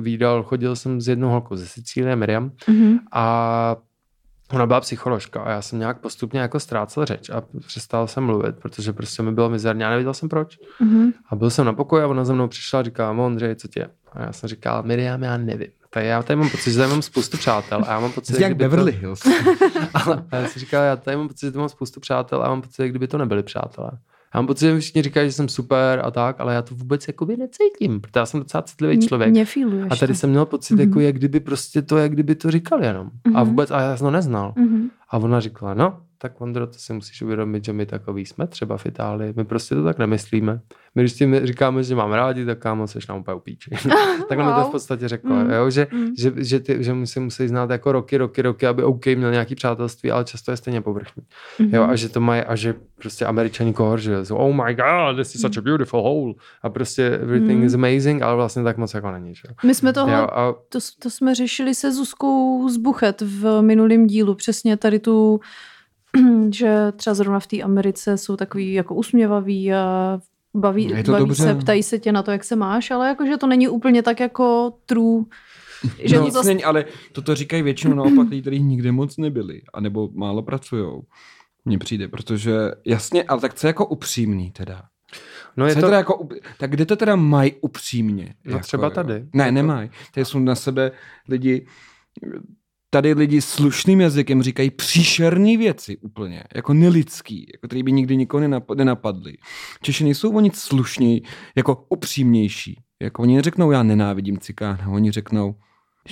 výdal, chodil jsem s jednou holkou ze Sicílie, Miriam, mm. a ona byla psycholožka a já jsem nějak postupně jako ztrácel řeč a přestal jsem mluvit, protože prostě mi bylo mizerně a nevěděl jsem proč. Mm. A byl jsem na pokoji a ona za mnou přišla a říkala, Ondřej, co tě? A já jsem říkal, Miriam, já nevím. Tak já tady mám pocit, že tady mám spoustu přátel a já mám pocit, že jak Beverly to... Hills. ale já jsem říkal, já tady mám pocit, že tady mám spoustu přátel a mám pocit, kdyby to nebyli přátelé. Já mám pocit, že všichni říkají, že jsem super a tak, ale já to vůbec jakoby necítím, protože já jsem docela citlivý člověk. Nefíluješ a tady to. jsem měl pocit, mm-hmm. jako jak kdyby prostě to, jak kdyby to říkal jenom. Mm-hmm. A vůbec, a já jsem to neznal. Mm-hmm. A ona říkala, no, tak Vondro, to si musíš uvědomit, že my takový jsme třeba v Itálii. My prostě to tak nemyslíme. My když tím říkáme, že máme rádi, tak kámo, seš nám úplně upíči. Takhle wow. mi to v podstatě řekla, mm. jo? Že, mm. že, že, ty, že musí, musí znát jako roky, roky, roky, aby OK měl nějaký přátelství, ale často je stejně povrchní. Mm-hmm. Jo? A že to mají, a že prostě američani kohor, že so, oh my god, this is such a beautiful hole. A prostě everything mm. is amazing, ale vlastně tak moc jako není. Že? My jsme tohle, jo? A... to, to jsme řešili se Zuzkou z Buchet v minulém dílu, přesně tady tu že třeba zrovna v té Americe jsou takový jako usměvaví a baví, je to baví dobře. se, ptají se tě na to, jak se máš, ale jakože to není úplně tak jako true. Že no, to zase... není, ale toto říkají většinou naopak lidi, kteří nikdy moc nebyli, anebo málo pracujou. Mně přijde, protože jasně, ale tak co je jako upřímný teda? No je to... Teda jako, tak kde to teda mají upřímně? No jako, třeba tady. Ne, nemají. Tady jsou na sebe lidi tady lidi slušným jazykem říkají příšerné věci úplně, jako nelidský, jako který by nikdy nikoho nenapadly. Češi nejsou o nic slušněji, jako upřímnější. Jako oni neřeknou, já nenávidím cikána, oni řeknou,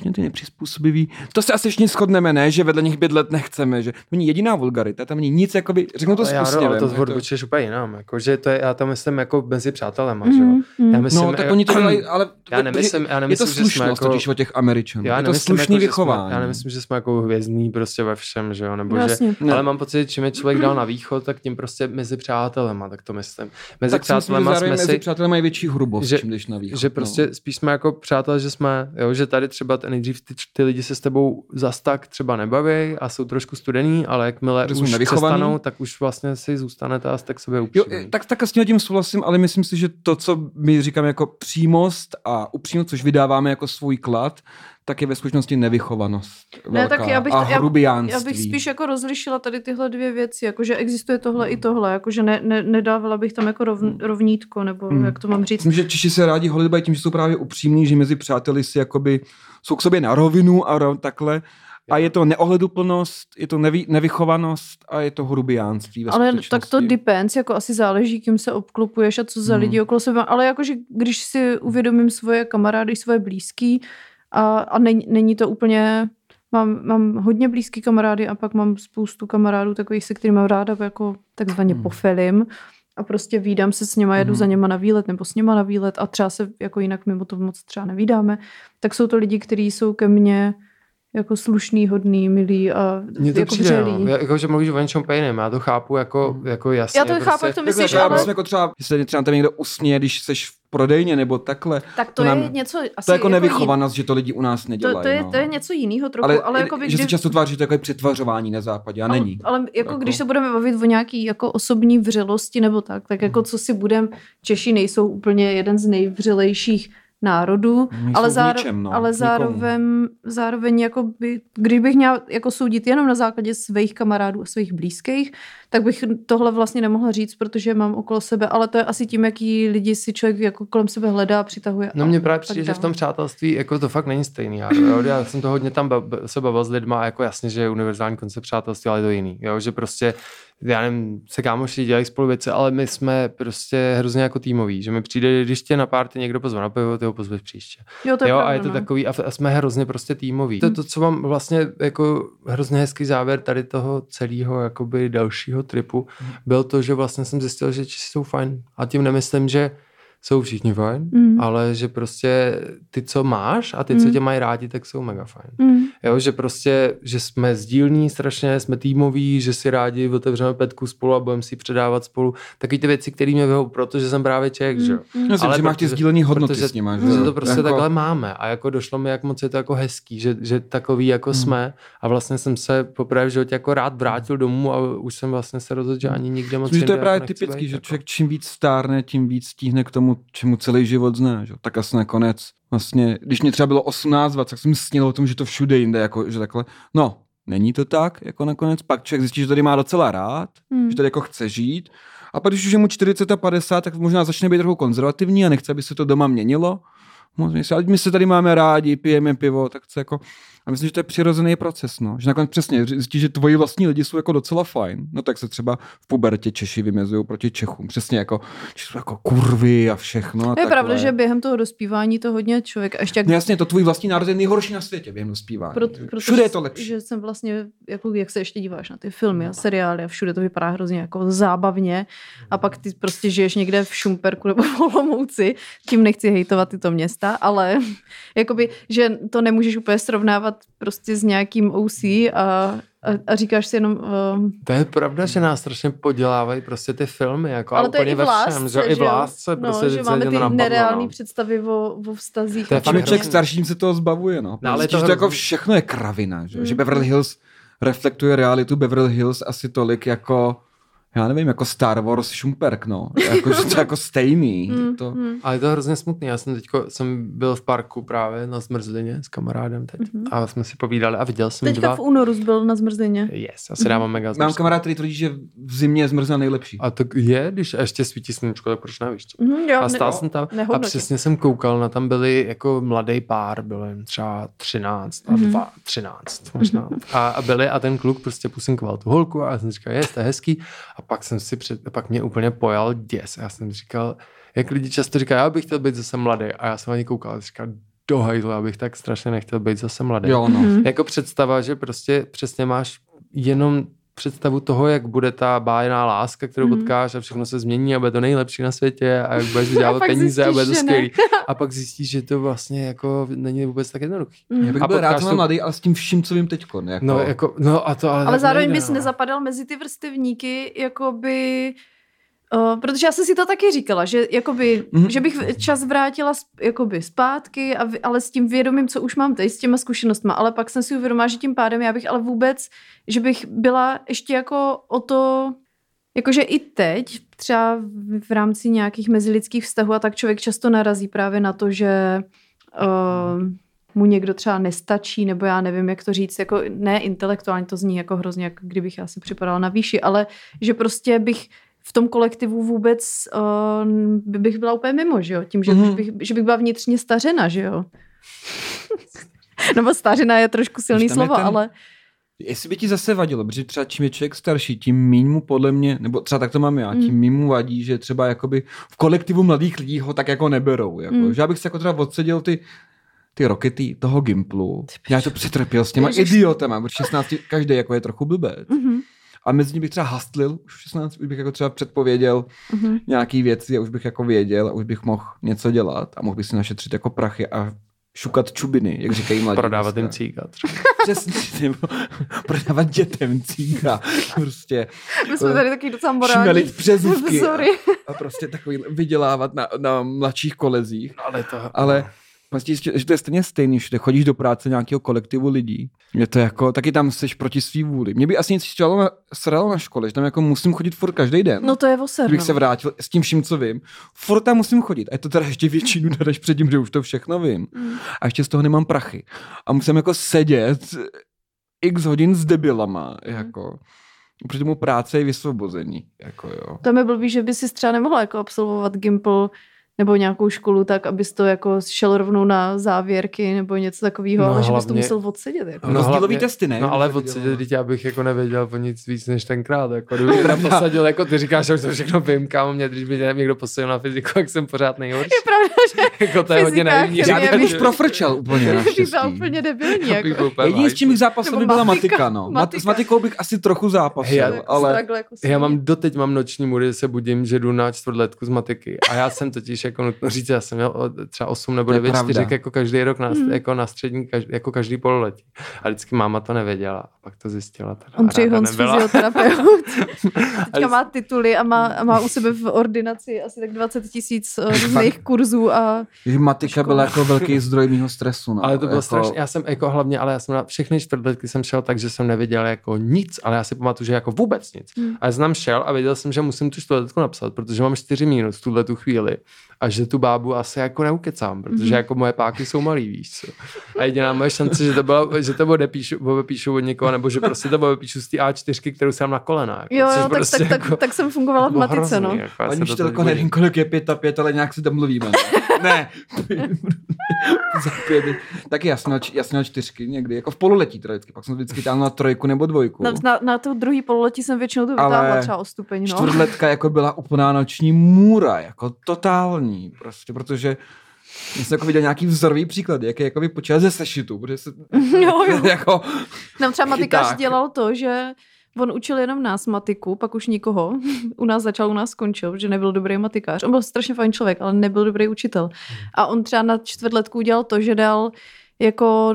mě ty nepřizpůsobivý. To se asi všichni shodneme, ne? Že vedle nich bydlet nechceme, že to není jediná vulgarita, tam není nic, jakoby, řeknu to s já, no, to to... úplně jinam, jako, že to je, já to myslím jako mezi přátelema, mm, že jo? Mm. Já myslím, no, tak oni to dělají, ale já nemyslím, já nemyslím, je to slušnost, jako, o těch Američanů. Já je to slušný jako, vychování. Jsme, já nemyslím, že jsme jako hvězdní prostě ve všem, že jo? Nebo Jasně. že, ale mám pocit, že čím je člověk dal na východ, tak tím prostě mezi přátelema, tak to myslím. Mezi tak přátelema jsme si... Mezi přátelema mají větší hrubost, čím jdeš na východ. Že prostě no. spíš jsme jako přátelé, že jsme, jo, že tady třeba nejdřív ty lidi se s tebou zas tak třeba nebaví a jsou trošku studený, ale jakmile že už přestanou, tak už vlastně si zůstanete a jste k sobě upřímný. Jo, tak, tak s tím souhlasím, ale myslím si, že to, co my říkáme jako přímost a upřímnost, což vydáváme jako svůj klad, tak je ve skutečnosti nevychovanost. Ne, tak já bych, a já, já bych spíš jako rozlišila tady tyhle dvě věci, jakože existuje tohle hmm. i tohle, jakože ne, ne, nedávala bych tam jako rov, hmm. rovnítko, nebo hmm. jak to mám říct. Myslím, že Češi se rádi holili tím, že jsou právě upřímní, že mezi přáteli si jakoby jsou k sobě na rovinu a rov, takhle. A je to neohleduplnost, je to nevy, nevychovanost a je to hrubiánství. Ve ale tak to depends, jako asi záleží, kým se obklopuješ a co za hmm. lidi okolo sebe. Ale jakože když si uvědomím svoje kamarády, svoje blízký, a, a není, není to úplně, mám, mám hodně blízký kamarády a pak mám spoustu kamarádů takových, se kterými mám ráda jako takzvaně hmm. pofelím a prostě výdám se s něma, jedu hmm. za něma na výlet nebo s něma na výlet a třeba se jako jinak mimo to moc třeba nevídáme, tak jsou to lidi, kteří jsou ke mně jako slušný, hodný, milý a Mně to jako přijde, no. jako, že mluvíš o něčem jiném, já to chápu jako, mm. jako jasně. Já to prostě, chápu, jak to myslíš, ale... Já jako třeba, jestli třeba tam někdo usměje, když jsi v prodejně nebo takhle. Tak to, to je nám, něco asi To je jako, jako nevychovanost, že to lidi u nás nedělají. To, to, je, no. to je něco jiného trochu, ale, ale jako by, že kdy... se často tváří, že to je jako přetvařování na západě, a ale, není. Ale jako, jako když se budeme bavit o nějaký jako osobní vřelosti nebo tak, tak jako co si budem, Češi nejsou úplně jeden z nejvřelejších národu, ale, záro, ničem, no, ale zároveň, zároveň jako by, když bych měla jako soudit jenom na základě svých kamarádů a svých blízkých, tak bych tohle vlastně nemohla říct, protože mám okolo sebe, ale to je asi tím, jaký lidi si člověk jako kolem sebe hledá, přitahuje. No mně právě přijde, že v tom přátelství jako to fakt není stejný. Já, jo? já jsem to hodně tam se bavil s lidma a jako jasně, že je univerzální koncept přátelství, ale je to jiný. Jo? Že prostě já nevím, se kámoši dělají spolu věci, ale my jsme prostě hrozně jako týmoví, že mi přijde, když tě na párty někdo pozve na pivo, ty ho pozveš příště. Jo, to je jo pravda, a je to no. takový, a, a jsme hrozně prostě týmoví. To, to, co mám vlastně jako hrozně hezký závěr tady toho celého jakoby dalšího tripu, byl to, že vlastně jsem zjistil, že Češi jsou fajn. A tím nemyslím, že jsou všichni fajn, Mm. ale že prostě ty, co máš a ty, co Mm. tě mají rádi, tak jsou mega fajn. Mm. Jo, že prostě, že jsme sdílní strašně, jsme týmoví, že si rádi otevřeme petku spolu a budeme si ji předávat spolu. Taky ty věci, které mě vyhovou, protože jsem právě Čech, že jo. Mm. Ale že máš ty protože- sdílený hodnoty protože- s nima. Že Že, to prostě jako, takhle máme a jako došlo mi, jak moc je to jako hezký, že, že takový jako Hmm. jsme a vlastně jsem se poprvé v životě jako rád vrátil domů a už jsem vlastně se rozhodl, že ani nikde moc Myslím, že to je právě jako nechci typický, být, že jako. člověk čím víc stárne, tím víc stíhne k tomu, čemu celý život zná. Že? Tak asi nakonec, vlastně, když mě třeba bylo 18, 20, tak jsem snil o tom, že to všude jinde, jako, že takhle, no, není to tak, jako nakonec, pak člověk zjistí, že tady má docela rád, Mm. že tady jako chce žít, a pak když už je mu 40 a 50, tak možná začne být trochu konzervativní a nechce, aby se to doma měnilo. Možná ať my se tady máme rádi, pijeme pivo, tak chce jako... A myslím, že to je přirozený proces, no. Že nakonec přesně zjistíš, že tvoji vlastní lidi jsou jako docela fajn. No tak se třeba v pubertě Češi vymezují proti Čechům. Přesně jako, že jsou jako kurvy a všechno. A Je takhle. pravda, že během toho dospívání to hodně člověk, a ještě jak No jasně, to tvůj vlastní národ je nejhorší na světě během dospívání. Pro, protože, Všude je to lepší. Že jsem vlastně, jako jak se ještě díváš na ty filmy a seriály a všude to vypadá hrozně jako zábavně a pak ty prostě žiješ někde v Šumperku nebo v Olomouci, tím nechci hejtovat tyto města, ale jakoby, že to nemůžeš úplně srovnávat prostě s nějakým OC a, a, a říkáš si jenom, um, To je pravda, že nás strašně podělávají prostě ty filmy, jako ale a to je úplně i v ve lásce, všem, že? I v lásce, prostě no, že vždycky máme to ty napadlo, nereální no. představy o, o vztazích. To je a fakt člověk starším se toho zbavuje, no. No, ale je to Zjistíš, že to jako všechno je kravina, že, Mm. že Beverly Hills reflektuje realitu Beverly Hills asi tolik jako já nevím, jako Star Wars Šumperk, no. Jako, že to je jako stejný. Mm, To, mm. Ale je to hrozně smutný. Já jsem teďko jsem byl v parku právě na zmrzlině s kamarádem teď Mhm. a jsme si povídali a viděl jsem Teďka dva... v únoru byl na zmrzlině. Yes, já si dávám mega Mám zmrzlinu. kamarád, který tvrdí, že v zimě je zmrzna nejlepší. A to je, když ještě svítí sluníčko, tak proč nevíš? Co? Mhm, jo, A stál ne- jsem tam a nehodnotím. přesně jsem koukal, na tam byli jako mladý pár, byl jim třeba 13 a Mhm. 2, 13 možná. A, a byli a ten kluk prostě pusinkoval tu holku a já jsem říkal, je, to je hezký. A pak jsem si před, pak mě úplně pojal děs. A já jsem říkal, jak lidi často říkají, já bych chtěl být zase mladý. A já jsem ani koukal a říkal, do hajzla, abych tak strašně nechtěl být zase mladý. Jo, no. Mhm. Jako představa, že prostě přesně máš jenom představu toho, jak bude ta bájná láska, kterou Mhm. potkáš a všechno se změní a bude to nejlepší na světě a jak budeš vydělávat peníze a bude to skvělý. A pak zjistíš, že to vlastně jako není vůbec tak jednoduchý. Mhm. Já bych A byl rád, potkáš že mám tu- mladý, ale s tím vším, co vím teďko. Jako, No, jako, no a to ale, Ale tak zároveň nejde, bys no. nezapadal mezi ty vrstevníky, jakoby... Uh, protože já jsem si to taky říkala, že, jakoby, mm-hmm. že bych čas vrátila jakoby zpátky, a, v- ale s tím vědomím, co už mám teď, s těma zkušenostma, ale pak jsem si uvědomila, že tím pádem já bych ale vůbec, že bych byla ještě jako o to, jakože i teď, třeba v, v rámci nějakých mezilidských vztahů a tak člověk často narazí právě na to, že uh, mu někdo třeba nestačí, nebo já nevím, jak to říct, jako ne intelektuálně, to zní jako hrozně, jako kdybych já si připadala na výši, ale že prostě bych v tom kolektivu vůbec uh, by- bych byla úplně mimo, že jo? Tím, že, Mhm. mm. bych, že bych byla vnitřně stařena, že jo? nebo stařena je trošku silný slovo, ten- ale Jestli by ti zase vadilo, protože třeba čím je člověk starší, tím míň mu podle mě, nebo třeba tak to mám já, tím Mm. míň mu vadí, že třeba jakoby v kolektivu mladých lidí ho tak jako neberou. Jako. Mm. Že já bych si jako třeba odseděl ty, ty rokety toho Gimplu. Já to přetrpěl s těma Ježiš. idiotama, protože 16 každý jako je trochu blbec. Mhm, A mezi nimi bych třeba hastlil, už v 16 už bych jako třeba předpověděl mhm. nějaký věci a už bych jako věděl a už bych mohl něco dělat a mohl bych si našetřit jako prachy a šukat čubiny, jak říkají mladí. Prodávat jim cíka třeba. Přesně, nebo prodávat dětem cíka. Prostě My jsme tady taky docela morální. šmelit přezůvky Sorry. a prostě takový vydělávat na, na mladších kolezích. Ale to... Ale vlastně, že to je stejně stejný, že chodíš do práce nějakého kolektivu lidí. Je to jako, taky tam jsi proti svý vůli. Mě by asi nic na, sralo na škole, že tam jako musím chodit furt každý den. No to je voser, Kdybych no. se vrátil s tím vším, co vím. Furt tam musím chodit. A je to teda ještě větší nuda, než předtím, že už to všechno vím. Mm. A ještě z toho nemám prachy. A musím jako sedět x hodin s debilama, Mm. jako. Proti tomu práce je vysvobození, jako jo. To mi blbý, že by si třeba nemohla jako absolvovat Gimple nebo nějakou školu tak, abys to jako šel rovnou na závěrky nebo něco takového, no, ale že bys to musel odsedět. Jako. No, hlavně, testy, ne? No ale odsedět, teď já bych jako nevěděl o nic víc než tenkrát. Jako, kdyby teda posadil, jako ty říkáš, že už to všechno vím, kámo, mě, když by někdo posadil na fyziku, jak jsem pořád nejhorší. Je pravda, že jako to je hodně naivní. Já bych už profrčel úplně Byla úplně debilní. Jako. Jediný, s čím bych zápasil, by byla matika. No. Matika. S matikou bych asi trochu zápasil, ale... Jako já mám doteď mám noční můry, se budím, že jdu na čtvrtletku z matiky. A já jsem totiž, jako nutno říct, já jsem měl třeba 8 nebo 9 čtyřek jako každý rok na, hmm. jako na střední, každý, jako každý pololetí. A vždycky máma to nevěděla. A pak to zjistila. Ondřej Honc, fyzioterapeut. Teďka má tituly a má, a má u sebe v ordinaci asi tak 20 tisíc eh, různých kurzů. A matika byla jako velký zdroj mého stresu. No. Ale to bylo jako... strašně, já jsem jako hlavně, ale já jsem na všechny čtvrtletky jsem šel tak, že jsem nevěděl jako nic, ale já si pamatuju, že jako vůbec nic. Hmm. A já jsem šel a věděl jsem, že musím tu čtvrtletku napsat, protože mám 4 minut v tuhle tu chvíli a že tu bábu asi jako neukecám, protože mm-hmm. jako moje páky jsou malý, víš co. A jediná moje šance, že to, bylo, že to odepíšu, odepíšu od někoho, nebo že prostě to odepíšu z té A4, kterou jsem na kolenách. Jo, jo, tak, prostě tak, jako, tak, tak, jsem fungovala v matice, hrozný, no. Jako, Ani to jako nevím, kolik je pět a pět, ale nějak si domluvíme. ne. Za pět. Taky jasně, jasně čtyřky někdy, jako v pololetí teda vždycky, pak jsem vždycky tam na trojku nebo dvojku. Na, na, na to druhý pololetí jsem většinou to vytáhla třeba o stupeň. No. Čtvrtletka jako byla úplná noční můra, jako totální normální, prostě, protože já jsem jako viděl nějaký vzorový příklad, jak je jako vypočítat ze sešitu, protože se jo, jo. jako Nám třeba matikář dělal to, že on učil jenom nás matiku, pak už nikoho. U nás začal, u nás skončil, že nebyl dobrý matikář. On byl strašně fajn člověk, ale nebyl dobrý učitel. A on třeba na čtvrtletku udělal to, že dal jako,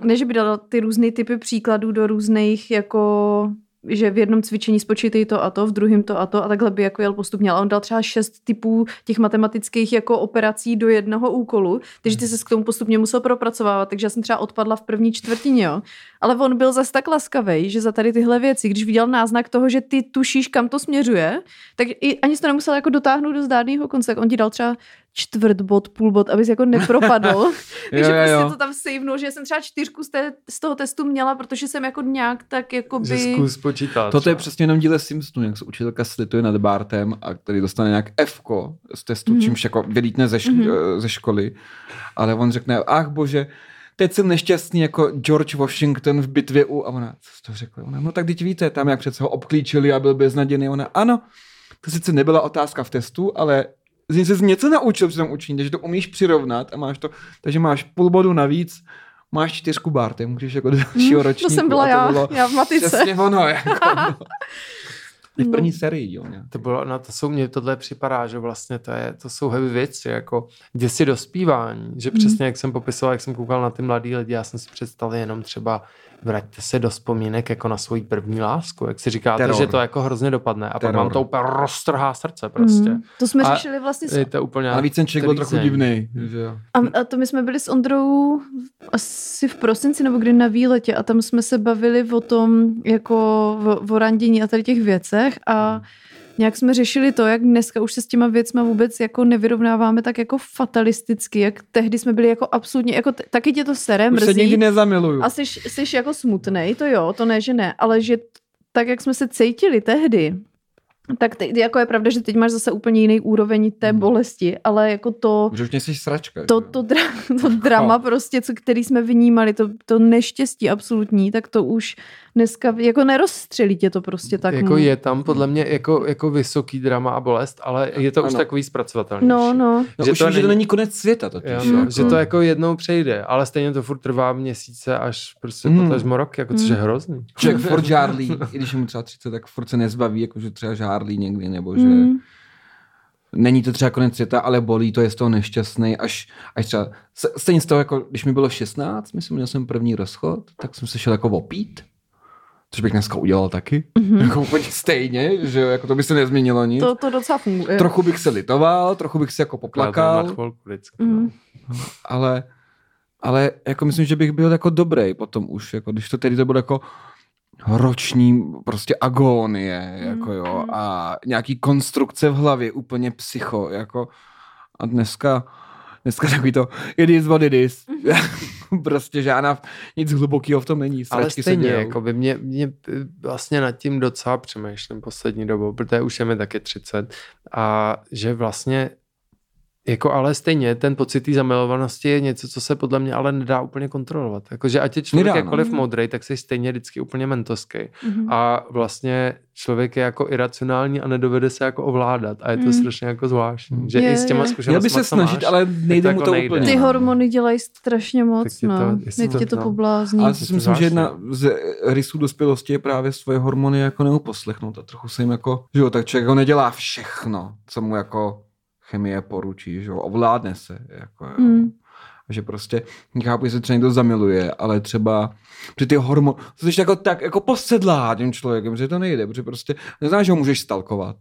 ne, že by dal ty různé typy příkladů do různých jako že v jednom cvičení spočítej to a to, v druhém to a to a takhle by jako jel postupně. Ale on dal třeba šest typů těch matematických jako operací do jednoho úkolu, takže ty se k tomu postupně musel propracovávat, takže já jsem třeba odpadla v první čtvrtině, jo. Ale on byl zase tak laskavý, že za tady tyhle věci, když viděl náznak toho, že ty tušíš, kam to směřuje, tak i, ani to nemusel jako dotáhnout do zdárného konce, on ti dal třeba čtvrt bod, půl bod, abys jako nepropadl. Takže jo, jo, prostě to tam savenul, že jsem třeba čtyřku z, té, z toho testu měla, protože jsem jako nějak tak jako by... Zkus počítat. Toto je přesně jenom díle Simpsonu, jak se učitelka slituje nad Bartem a který dostane nějak F z testu, mm-hmm. čímž jako vylítne ze, šk- mm-hmm. ze školy. Ale on řekne, ach bože, teď jsem nešťastný jako George Washington v bitvě u... A ona, co to řekla? Ona, no tak teď víte, tam jak přece ho obklíčili a byl beznadějný. Ona, ano, to sice nebyla otázka v testu, ale z něj se něco naučil při tom učení, takže to umíš přirovnat a máš to, takže máš půl bodu navíc, máš čtyřku barty, můžeš jako do dalšího hmm, ročníku. To jsem byla já, bylo já v matice. Přesně ono, jako, no. V první no. sérii, jo. To bylo, no to jsou, mě tohle připadá, že vlastně to, je, to jsou heavy věci, jako děsi dospívání, že přesně mm. jak jsem popisoval, jak jsem koukal na ty mladý lidi, já jsem si představil jenom třeba vraťte se do vzpomínek jako na svoji první lásku, jak si říkáte, Terror. že to jako hrozně dopadne a Terror. pak vám to úplně roztrhá srdce prostě. Mm, to jsme a řešili vlastně. S... Je to úplně a víc ten člověk byl trochu divný. Že A, a, to my jsme byli s Ondrou asi v prosinci nebo kdy na výletě a tam jsme se bavili o tom jako o, o randění a tady těch věcech a mm nějak jsme řešili to, jak dneska už se s těma věcma vůbec jako nevyrovnáváme tak jako fatalisticky, jak tehdy jsme byli jako absolutně, jako t- taky tě to sere, mrzí. Už se nikdy nezamiluju. A jsi, jsi jako smutnej, to jo, to ne, že ne, ale že tak, jak jsme se cítili tehdy, tak te, jako je pravda, že teď máš zase úplně jiný úroveň té hmm. bolesti, ale jako to... Že už jsi sračka. To, to, dra, to drama prostě, co, který jsme vnímali, to, to neštěstí absolutní, tak to už dneska jako nerozstřelí tě to prostě tak. Jako je tam podle mě jako, jako vysoký drama a bolest, ale je to ano. už takový zpracovatelný. No, no. no že, už to, není, že to není konec světa totiž. Jo, no, jako. Že to jako jednou přejde, ale stejně to furt trvá měsíce až prostě mm. potažmo rok, jako což je hmm. hrozný. Člověk furt žárlí, i když je mu třeba 30, tak furt se nezbaví, jako že třeba žárlí někdy, nebo že... Mm není to třeba konec světa, ale bolí to, je z toho nešťastný, až, až třeba, stejně z toho, jako když mi bylo 16, myslím, měl jsem první rozchod, tak jsem se šel jako opít Což bych dneska udělal taky. Mm-hmm. Jako úplně stejně, že jako to by se nezměnilo nic. To, to docela funguje. Trochu bych se litoval, trochu bych se jako poplakal. Na chvilku vždycky, mm. no. Ale, ale jako myslím, že bych byl jako dobrý potom už, jako když to tedy to bylo jako roční prostě agónie, jako jo, mhm. a nějaký konstrukce v hlavě, úplně psycho, jako a dneska dneska takový to, it is what it is. prostě žádná, nic hlubokého v tom není. Ale stejně, jako by mě, mě vlastně nad tím docela přemýšlím poslední dobou, protože už je mi taky 30 a že vlastně jako ale stejně ten pocit té zamilovanosti je něco, co se podle mě ale nedá úplně kontrolovat. Jakože ať je člověk nedá, no. jakkoliv no. modrý, tak jsi stejně vždycky úplně mentoský. Mm-hmm. A vlastně člověk je jako iracionální a nedovede se jako ovládat. A je to mm. strašně jako zvláštní. Že je, i s těma zkušenostmi. Já by se snažit, máš, ale nejde mu to, to nejde. úplně. Ty hormony dělají strašně moc, to, no. Teď tě to no. poblázní. Ale si myslím, že jedna z rysů dospělosti je právě svoje hormony jako neuposlechnout a trochu se jim jako, že jo, tak člověk ho nedělá všechno, co mu jako chemie poručí, že jo, ovládne se, jako, jo. Mm. Že prostě, chápu, že se třeba někdo zamiluje, ale třeba při ty hormony, to jsi jako tak jako posedlá tím člověkem, že to nejde, protože prostě neznáš, že ho můžeš stalkovat.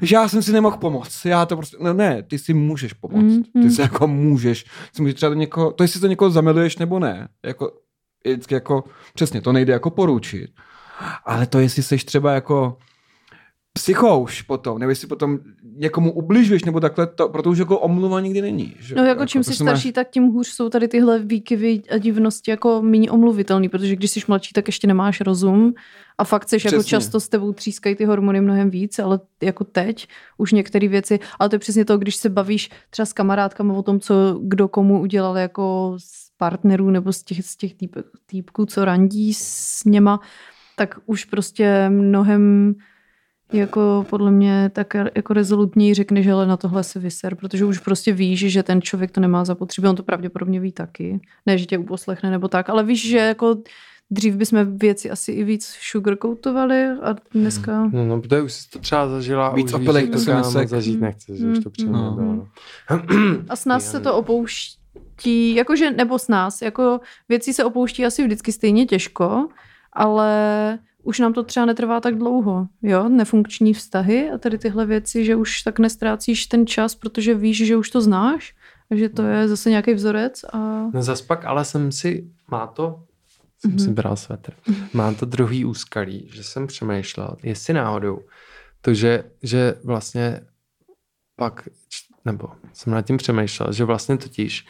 Že já jsem si nemohl pomoct. Já to prostě, no ne, ty si můžeš pomoct. Mm, mm. Ty si jako můžeš. Ty můžeš třeba do někoho, to jestli to někoho zamiluješ nebo ne. Jako, vždycky jako, přesně, to nejde jako poručit. Ale to, jestli jsi třeba jako psychouš potom, nebo jestli potom někomu ubližuješ, nebo takhle, to, protože už jako omluva nikdy není. Že? No jako, jako čím jsi starší, máš... tak tím hůř jsou tady tyhle výkyvy a divnosti jako méně omluvitelný, protože když jsi mladší, tak ještě nemáš rozum a fakt seš jako často s tebou třískají ty hormony mnohem víc, ale jako teď už některé věci, ale to je přesně to, když se bavíš třeba s kamarádkami o tom, co kdo komu udělal jako z partnerů nebo z těch, z těch týp, týpků, co randí s něma, tak už prostě mnohem jako podle mě tak jako rezolutní řekne, že ale na tohle se vyser, protože už prostě víš, že ten člověk to nemá zapotřebí, on to pravděpodobně ví taky. Ne, že tě uposlechne nebo tak, ale víš, že jako dřív bychom věci asi i víc sugarcoatovali a dneska... No, no protože už jsi to třeba zažila víc a už víš, že to zažít nechce, že už to přímo no. no. A s nás se to opouští, jakože, nebo s nás, jako věci se opouští asi vždycky stejně těžko, ale už nám to třeba netrvá tak dlouho, jo, nefunkční vztahy a tady tyhle věci, že už tak nestrácíš ten čas, protože víš, že už to znáš, a že to je zase nějaký vzorec a... No zas pak, ale jsem si, má to, jsem mm-hmm. si bral svetr, má to druhý úskalí, že jsem přemýšlel, jestli náhodou, to, že, že vlastně pak, nebo jsem nad tím přemýšlel, že vlastně totiž,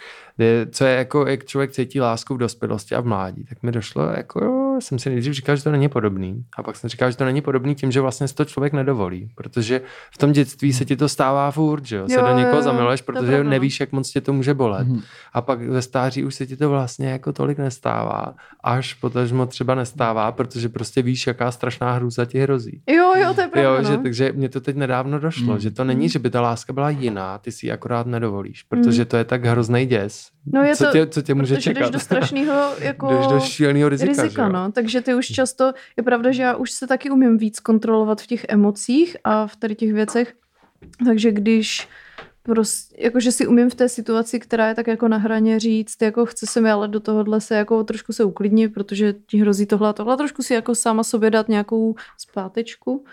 co je jako, jak člověk cítí lásku v dospělosti a v mládí, tak mi došlo jako jsem si nejdřív říkal, že to není podobný. A pak jsem říkal, že to není podobný tím, že vlastně si to člověk nedovolí. Protože v tom dětství se ti to stává furt, že jo? Se jo, do někoho zamiluješ, protože nevíš, jak moc tě to může bolet. Mm-hmm. A pak ve stáří už se ti to vlastně jako tolik nestává. Až potažmo třeba nestává, protože prostě víš, jaká strašná hrůza ti hrozí. Jo, jo, to je pravda. Jo, že, no. takže mě to teď nedávno došlo, mm. že to není, že by ta láska byla jiná, ty si ji akorát nedovolíš, protože mm. to je tak hrozný děs. No je co, to, tě, co tě může čekat? Jdeš do strašného jako jdeš do šíleného rizika, rizika no. Takže ty už často, je pravda, že já už se taky umím víc kontrolovat v těch emocích a v tady těch věcech. Takže když prostě, jakože si umím v té situaci, která je tak jako na hraně říct, jako chce se mi ale do tohohle se jako trošku se uklidnit, protože ti hrozí tohle a tohle, trošku si jako sama sobě dát nějakou zpátečku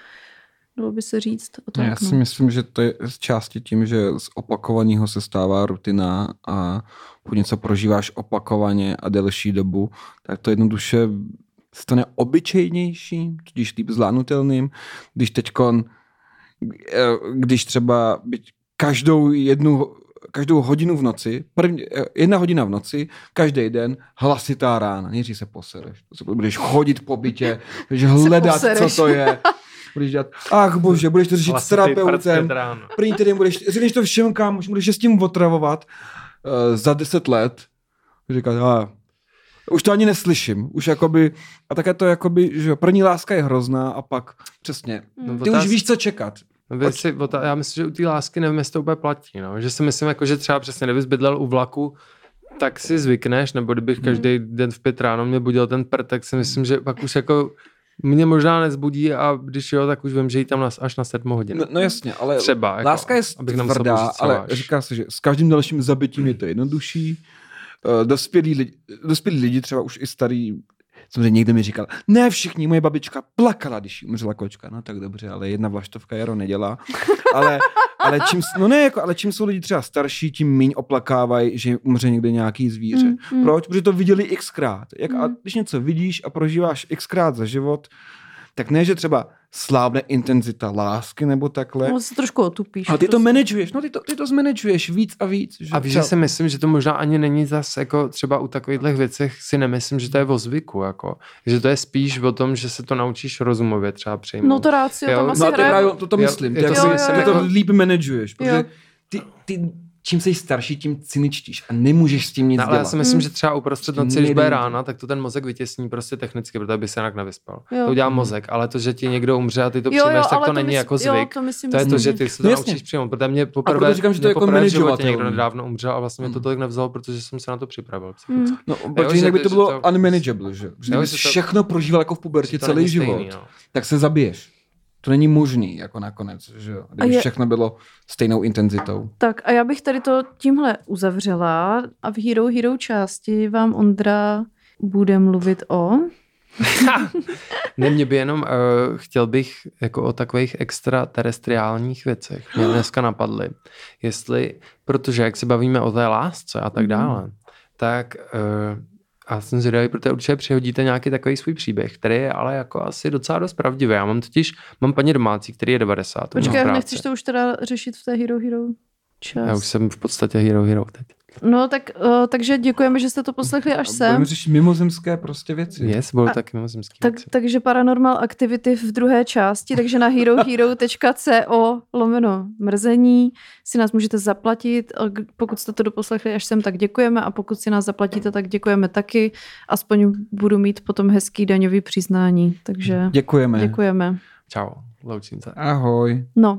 dalo by se říct. A tak, Já si no. myslím, že to je z části tím, že z opakovaného se stává rutina a pokud něco prožíváš opakovaně a delší dobu, tak to jednoduše stane obyčejnější, tudíž líp zvládnutelným, když teďkon, eh, když třeba každou jednu každou hodinu v noci, první, eh, jedna hodina v noci, každý den, hlasitá rána. Nejdřív se posereš. Budeš chodit po bytě, budeš hledat, co to je. budeš dělat, ach bože, budeš to řešit s terapeutem, první týden budeš, řekneš to všem kam, budeš se s tím otravovat uh, za deset let, říkat, a už to ani neslyším, už jakoby, a také to jakoby, že první láska je hrozná a pak přesně, no, ty už víš, co čekat. No, si, já myslím, že u té lásky nevím, jestli to úplně platí, no. že si myslím, jako, že třeba přesně, kdybys bydlel u vlaku, tak si zvykneš, nebo kdybych hmm. každý den v pět ráno mě budil ten prd, tak si myslím, že pak už jako mě možná nezbudí a když jo, tak už vím, že jí tam až na sedm hodin. No, no jasně, ale Třeba, jako, láska je tvrdá, ale říká se, že s každým dalším zabitím je to jednodušší. Uh, dospělí, lidi, dospělí lidi, třeba už i starý samozřejmě někdo mi říkal, ne všichni, moje babička plakala, když jí umřela kočka. No tak dobře, ale jedna vlaštovka jaro nedělá. Ale, ale, čím, no ne, jako, ale čím jsou lidi třeba starší, tím míň oplakávají, že umře někde nějaký zvíře. Mm, mm. Proč? Protože to viděli xkrát. Jak, mm. a když něco vidíš a prožíváš xkrát za život, tak ne, že třeba slávne intenzita lásky nebo takhle. No, se trošku otupíš. A ty prostě. to manažuješ, no ty to, ty to zmanaguješ víc a víc. Že a víš, že si myslím, že to možná ani není zase jako třeba u takovýchhle věcech si nemyslím, že to je o zvyku, jako. Že to je spíš o tom, že se to naučíš rozumově třeba přijmout. No to rád si tam asi no, to, to, to myslím. Jo, ty, jo, jo, jo, jo. ty to líp manažuješ, protože ty, ty čím jsi starší, tím cyničtíš a nemůžeš s tím nic no, ale dělat. já si myslím, že třeba uprostřed noci, když bude to. rána, tak to ten mozek vytěsní prostě technicky, protože by se jinak nevyspal. Jo. To udělá Hmm. mozek, ale to, že ti někdo umře a ty to Jo, jo, přijmeš, tak ale to není mysl- jako jo, zvyk. to, myslím, To je to, myslím, že ty se to No jasně. naučíš přijmout, protože mě poprvé, proto říkám, že to jako manažovatelný. někdo nedávno umřel a vlastně mě to Hmm. tolik nevzalo, protože jsem se na to připravil. Mm. psychicky. No, Jo, protože že jinak by to bylo to- unmanageable, že? Že Jo, kdyby že to- všechno prožíval jako v pubertě to celý život, no. tak se zabiješ. To není možný, jako nakonec, že jo? Kdyby je- všechno bylo stejnou intenzitou. Tak a já bych tady to tímhle uzavřela a v Hero Hero části vám Ondra bude mluvit o... Ne, mě by jenom, uh, chtěl bych jako o takových extraterestriálních věcech. Mě dneska napadly. Jestli, protože jak se bavíme o té lásce a tak Mhm. dále, tak uh, a jsem zvědavý, protože určitě přihodíte nějaký takový svůj příběh, který je ale jako asi docela dost pravdivý. Já mám totiž, mám paní domácí, který je 90. u mě v Počkej, nechceš to už teda řešit v té Hero Hero části? Já už jsem v podstatě hero hero teď. No tak, uh, takže děkujeme, že jste to poslechli až sem. Budeme řešit mimozemské prostě věci. Yes, budou A- taky mimozemský Tak, věci. takže Paranormal Activity v druhé části, takže na herohero.co lomeno mrzení si nás můžete zaplatit. Pokud jste to doposlechli až sem, tak děkujeme a pokud si nás zaplatíte, tak děkujeme taky. Aspoň budu mít potom hezký daňový přiznání, takže Děkujeme. děkujeme. Čau, loučím se. Ahoj. No,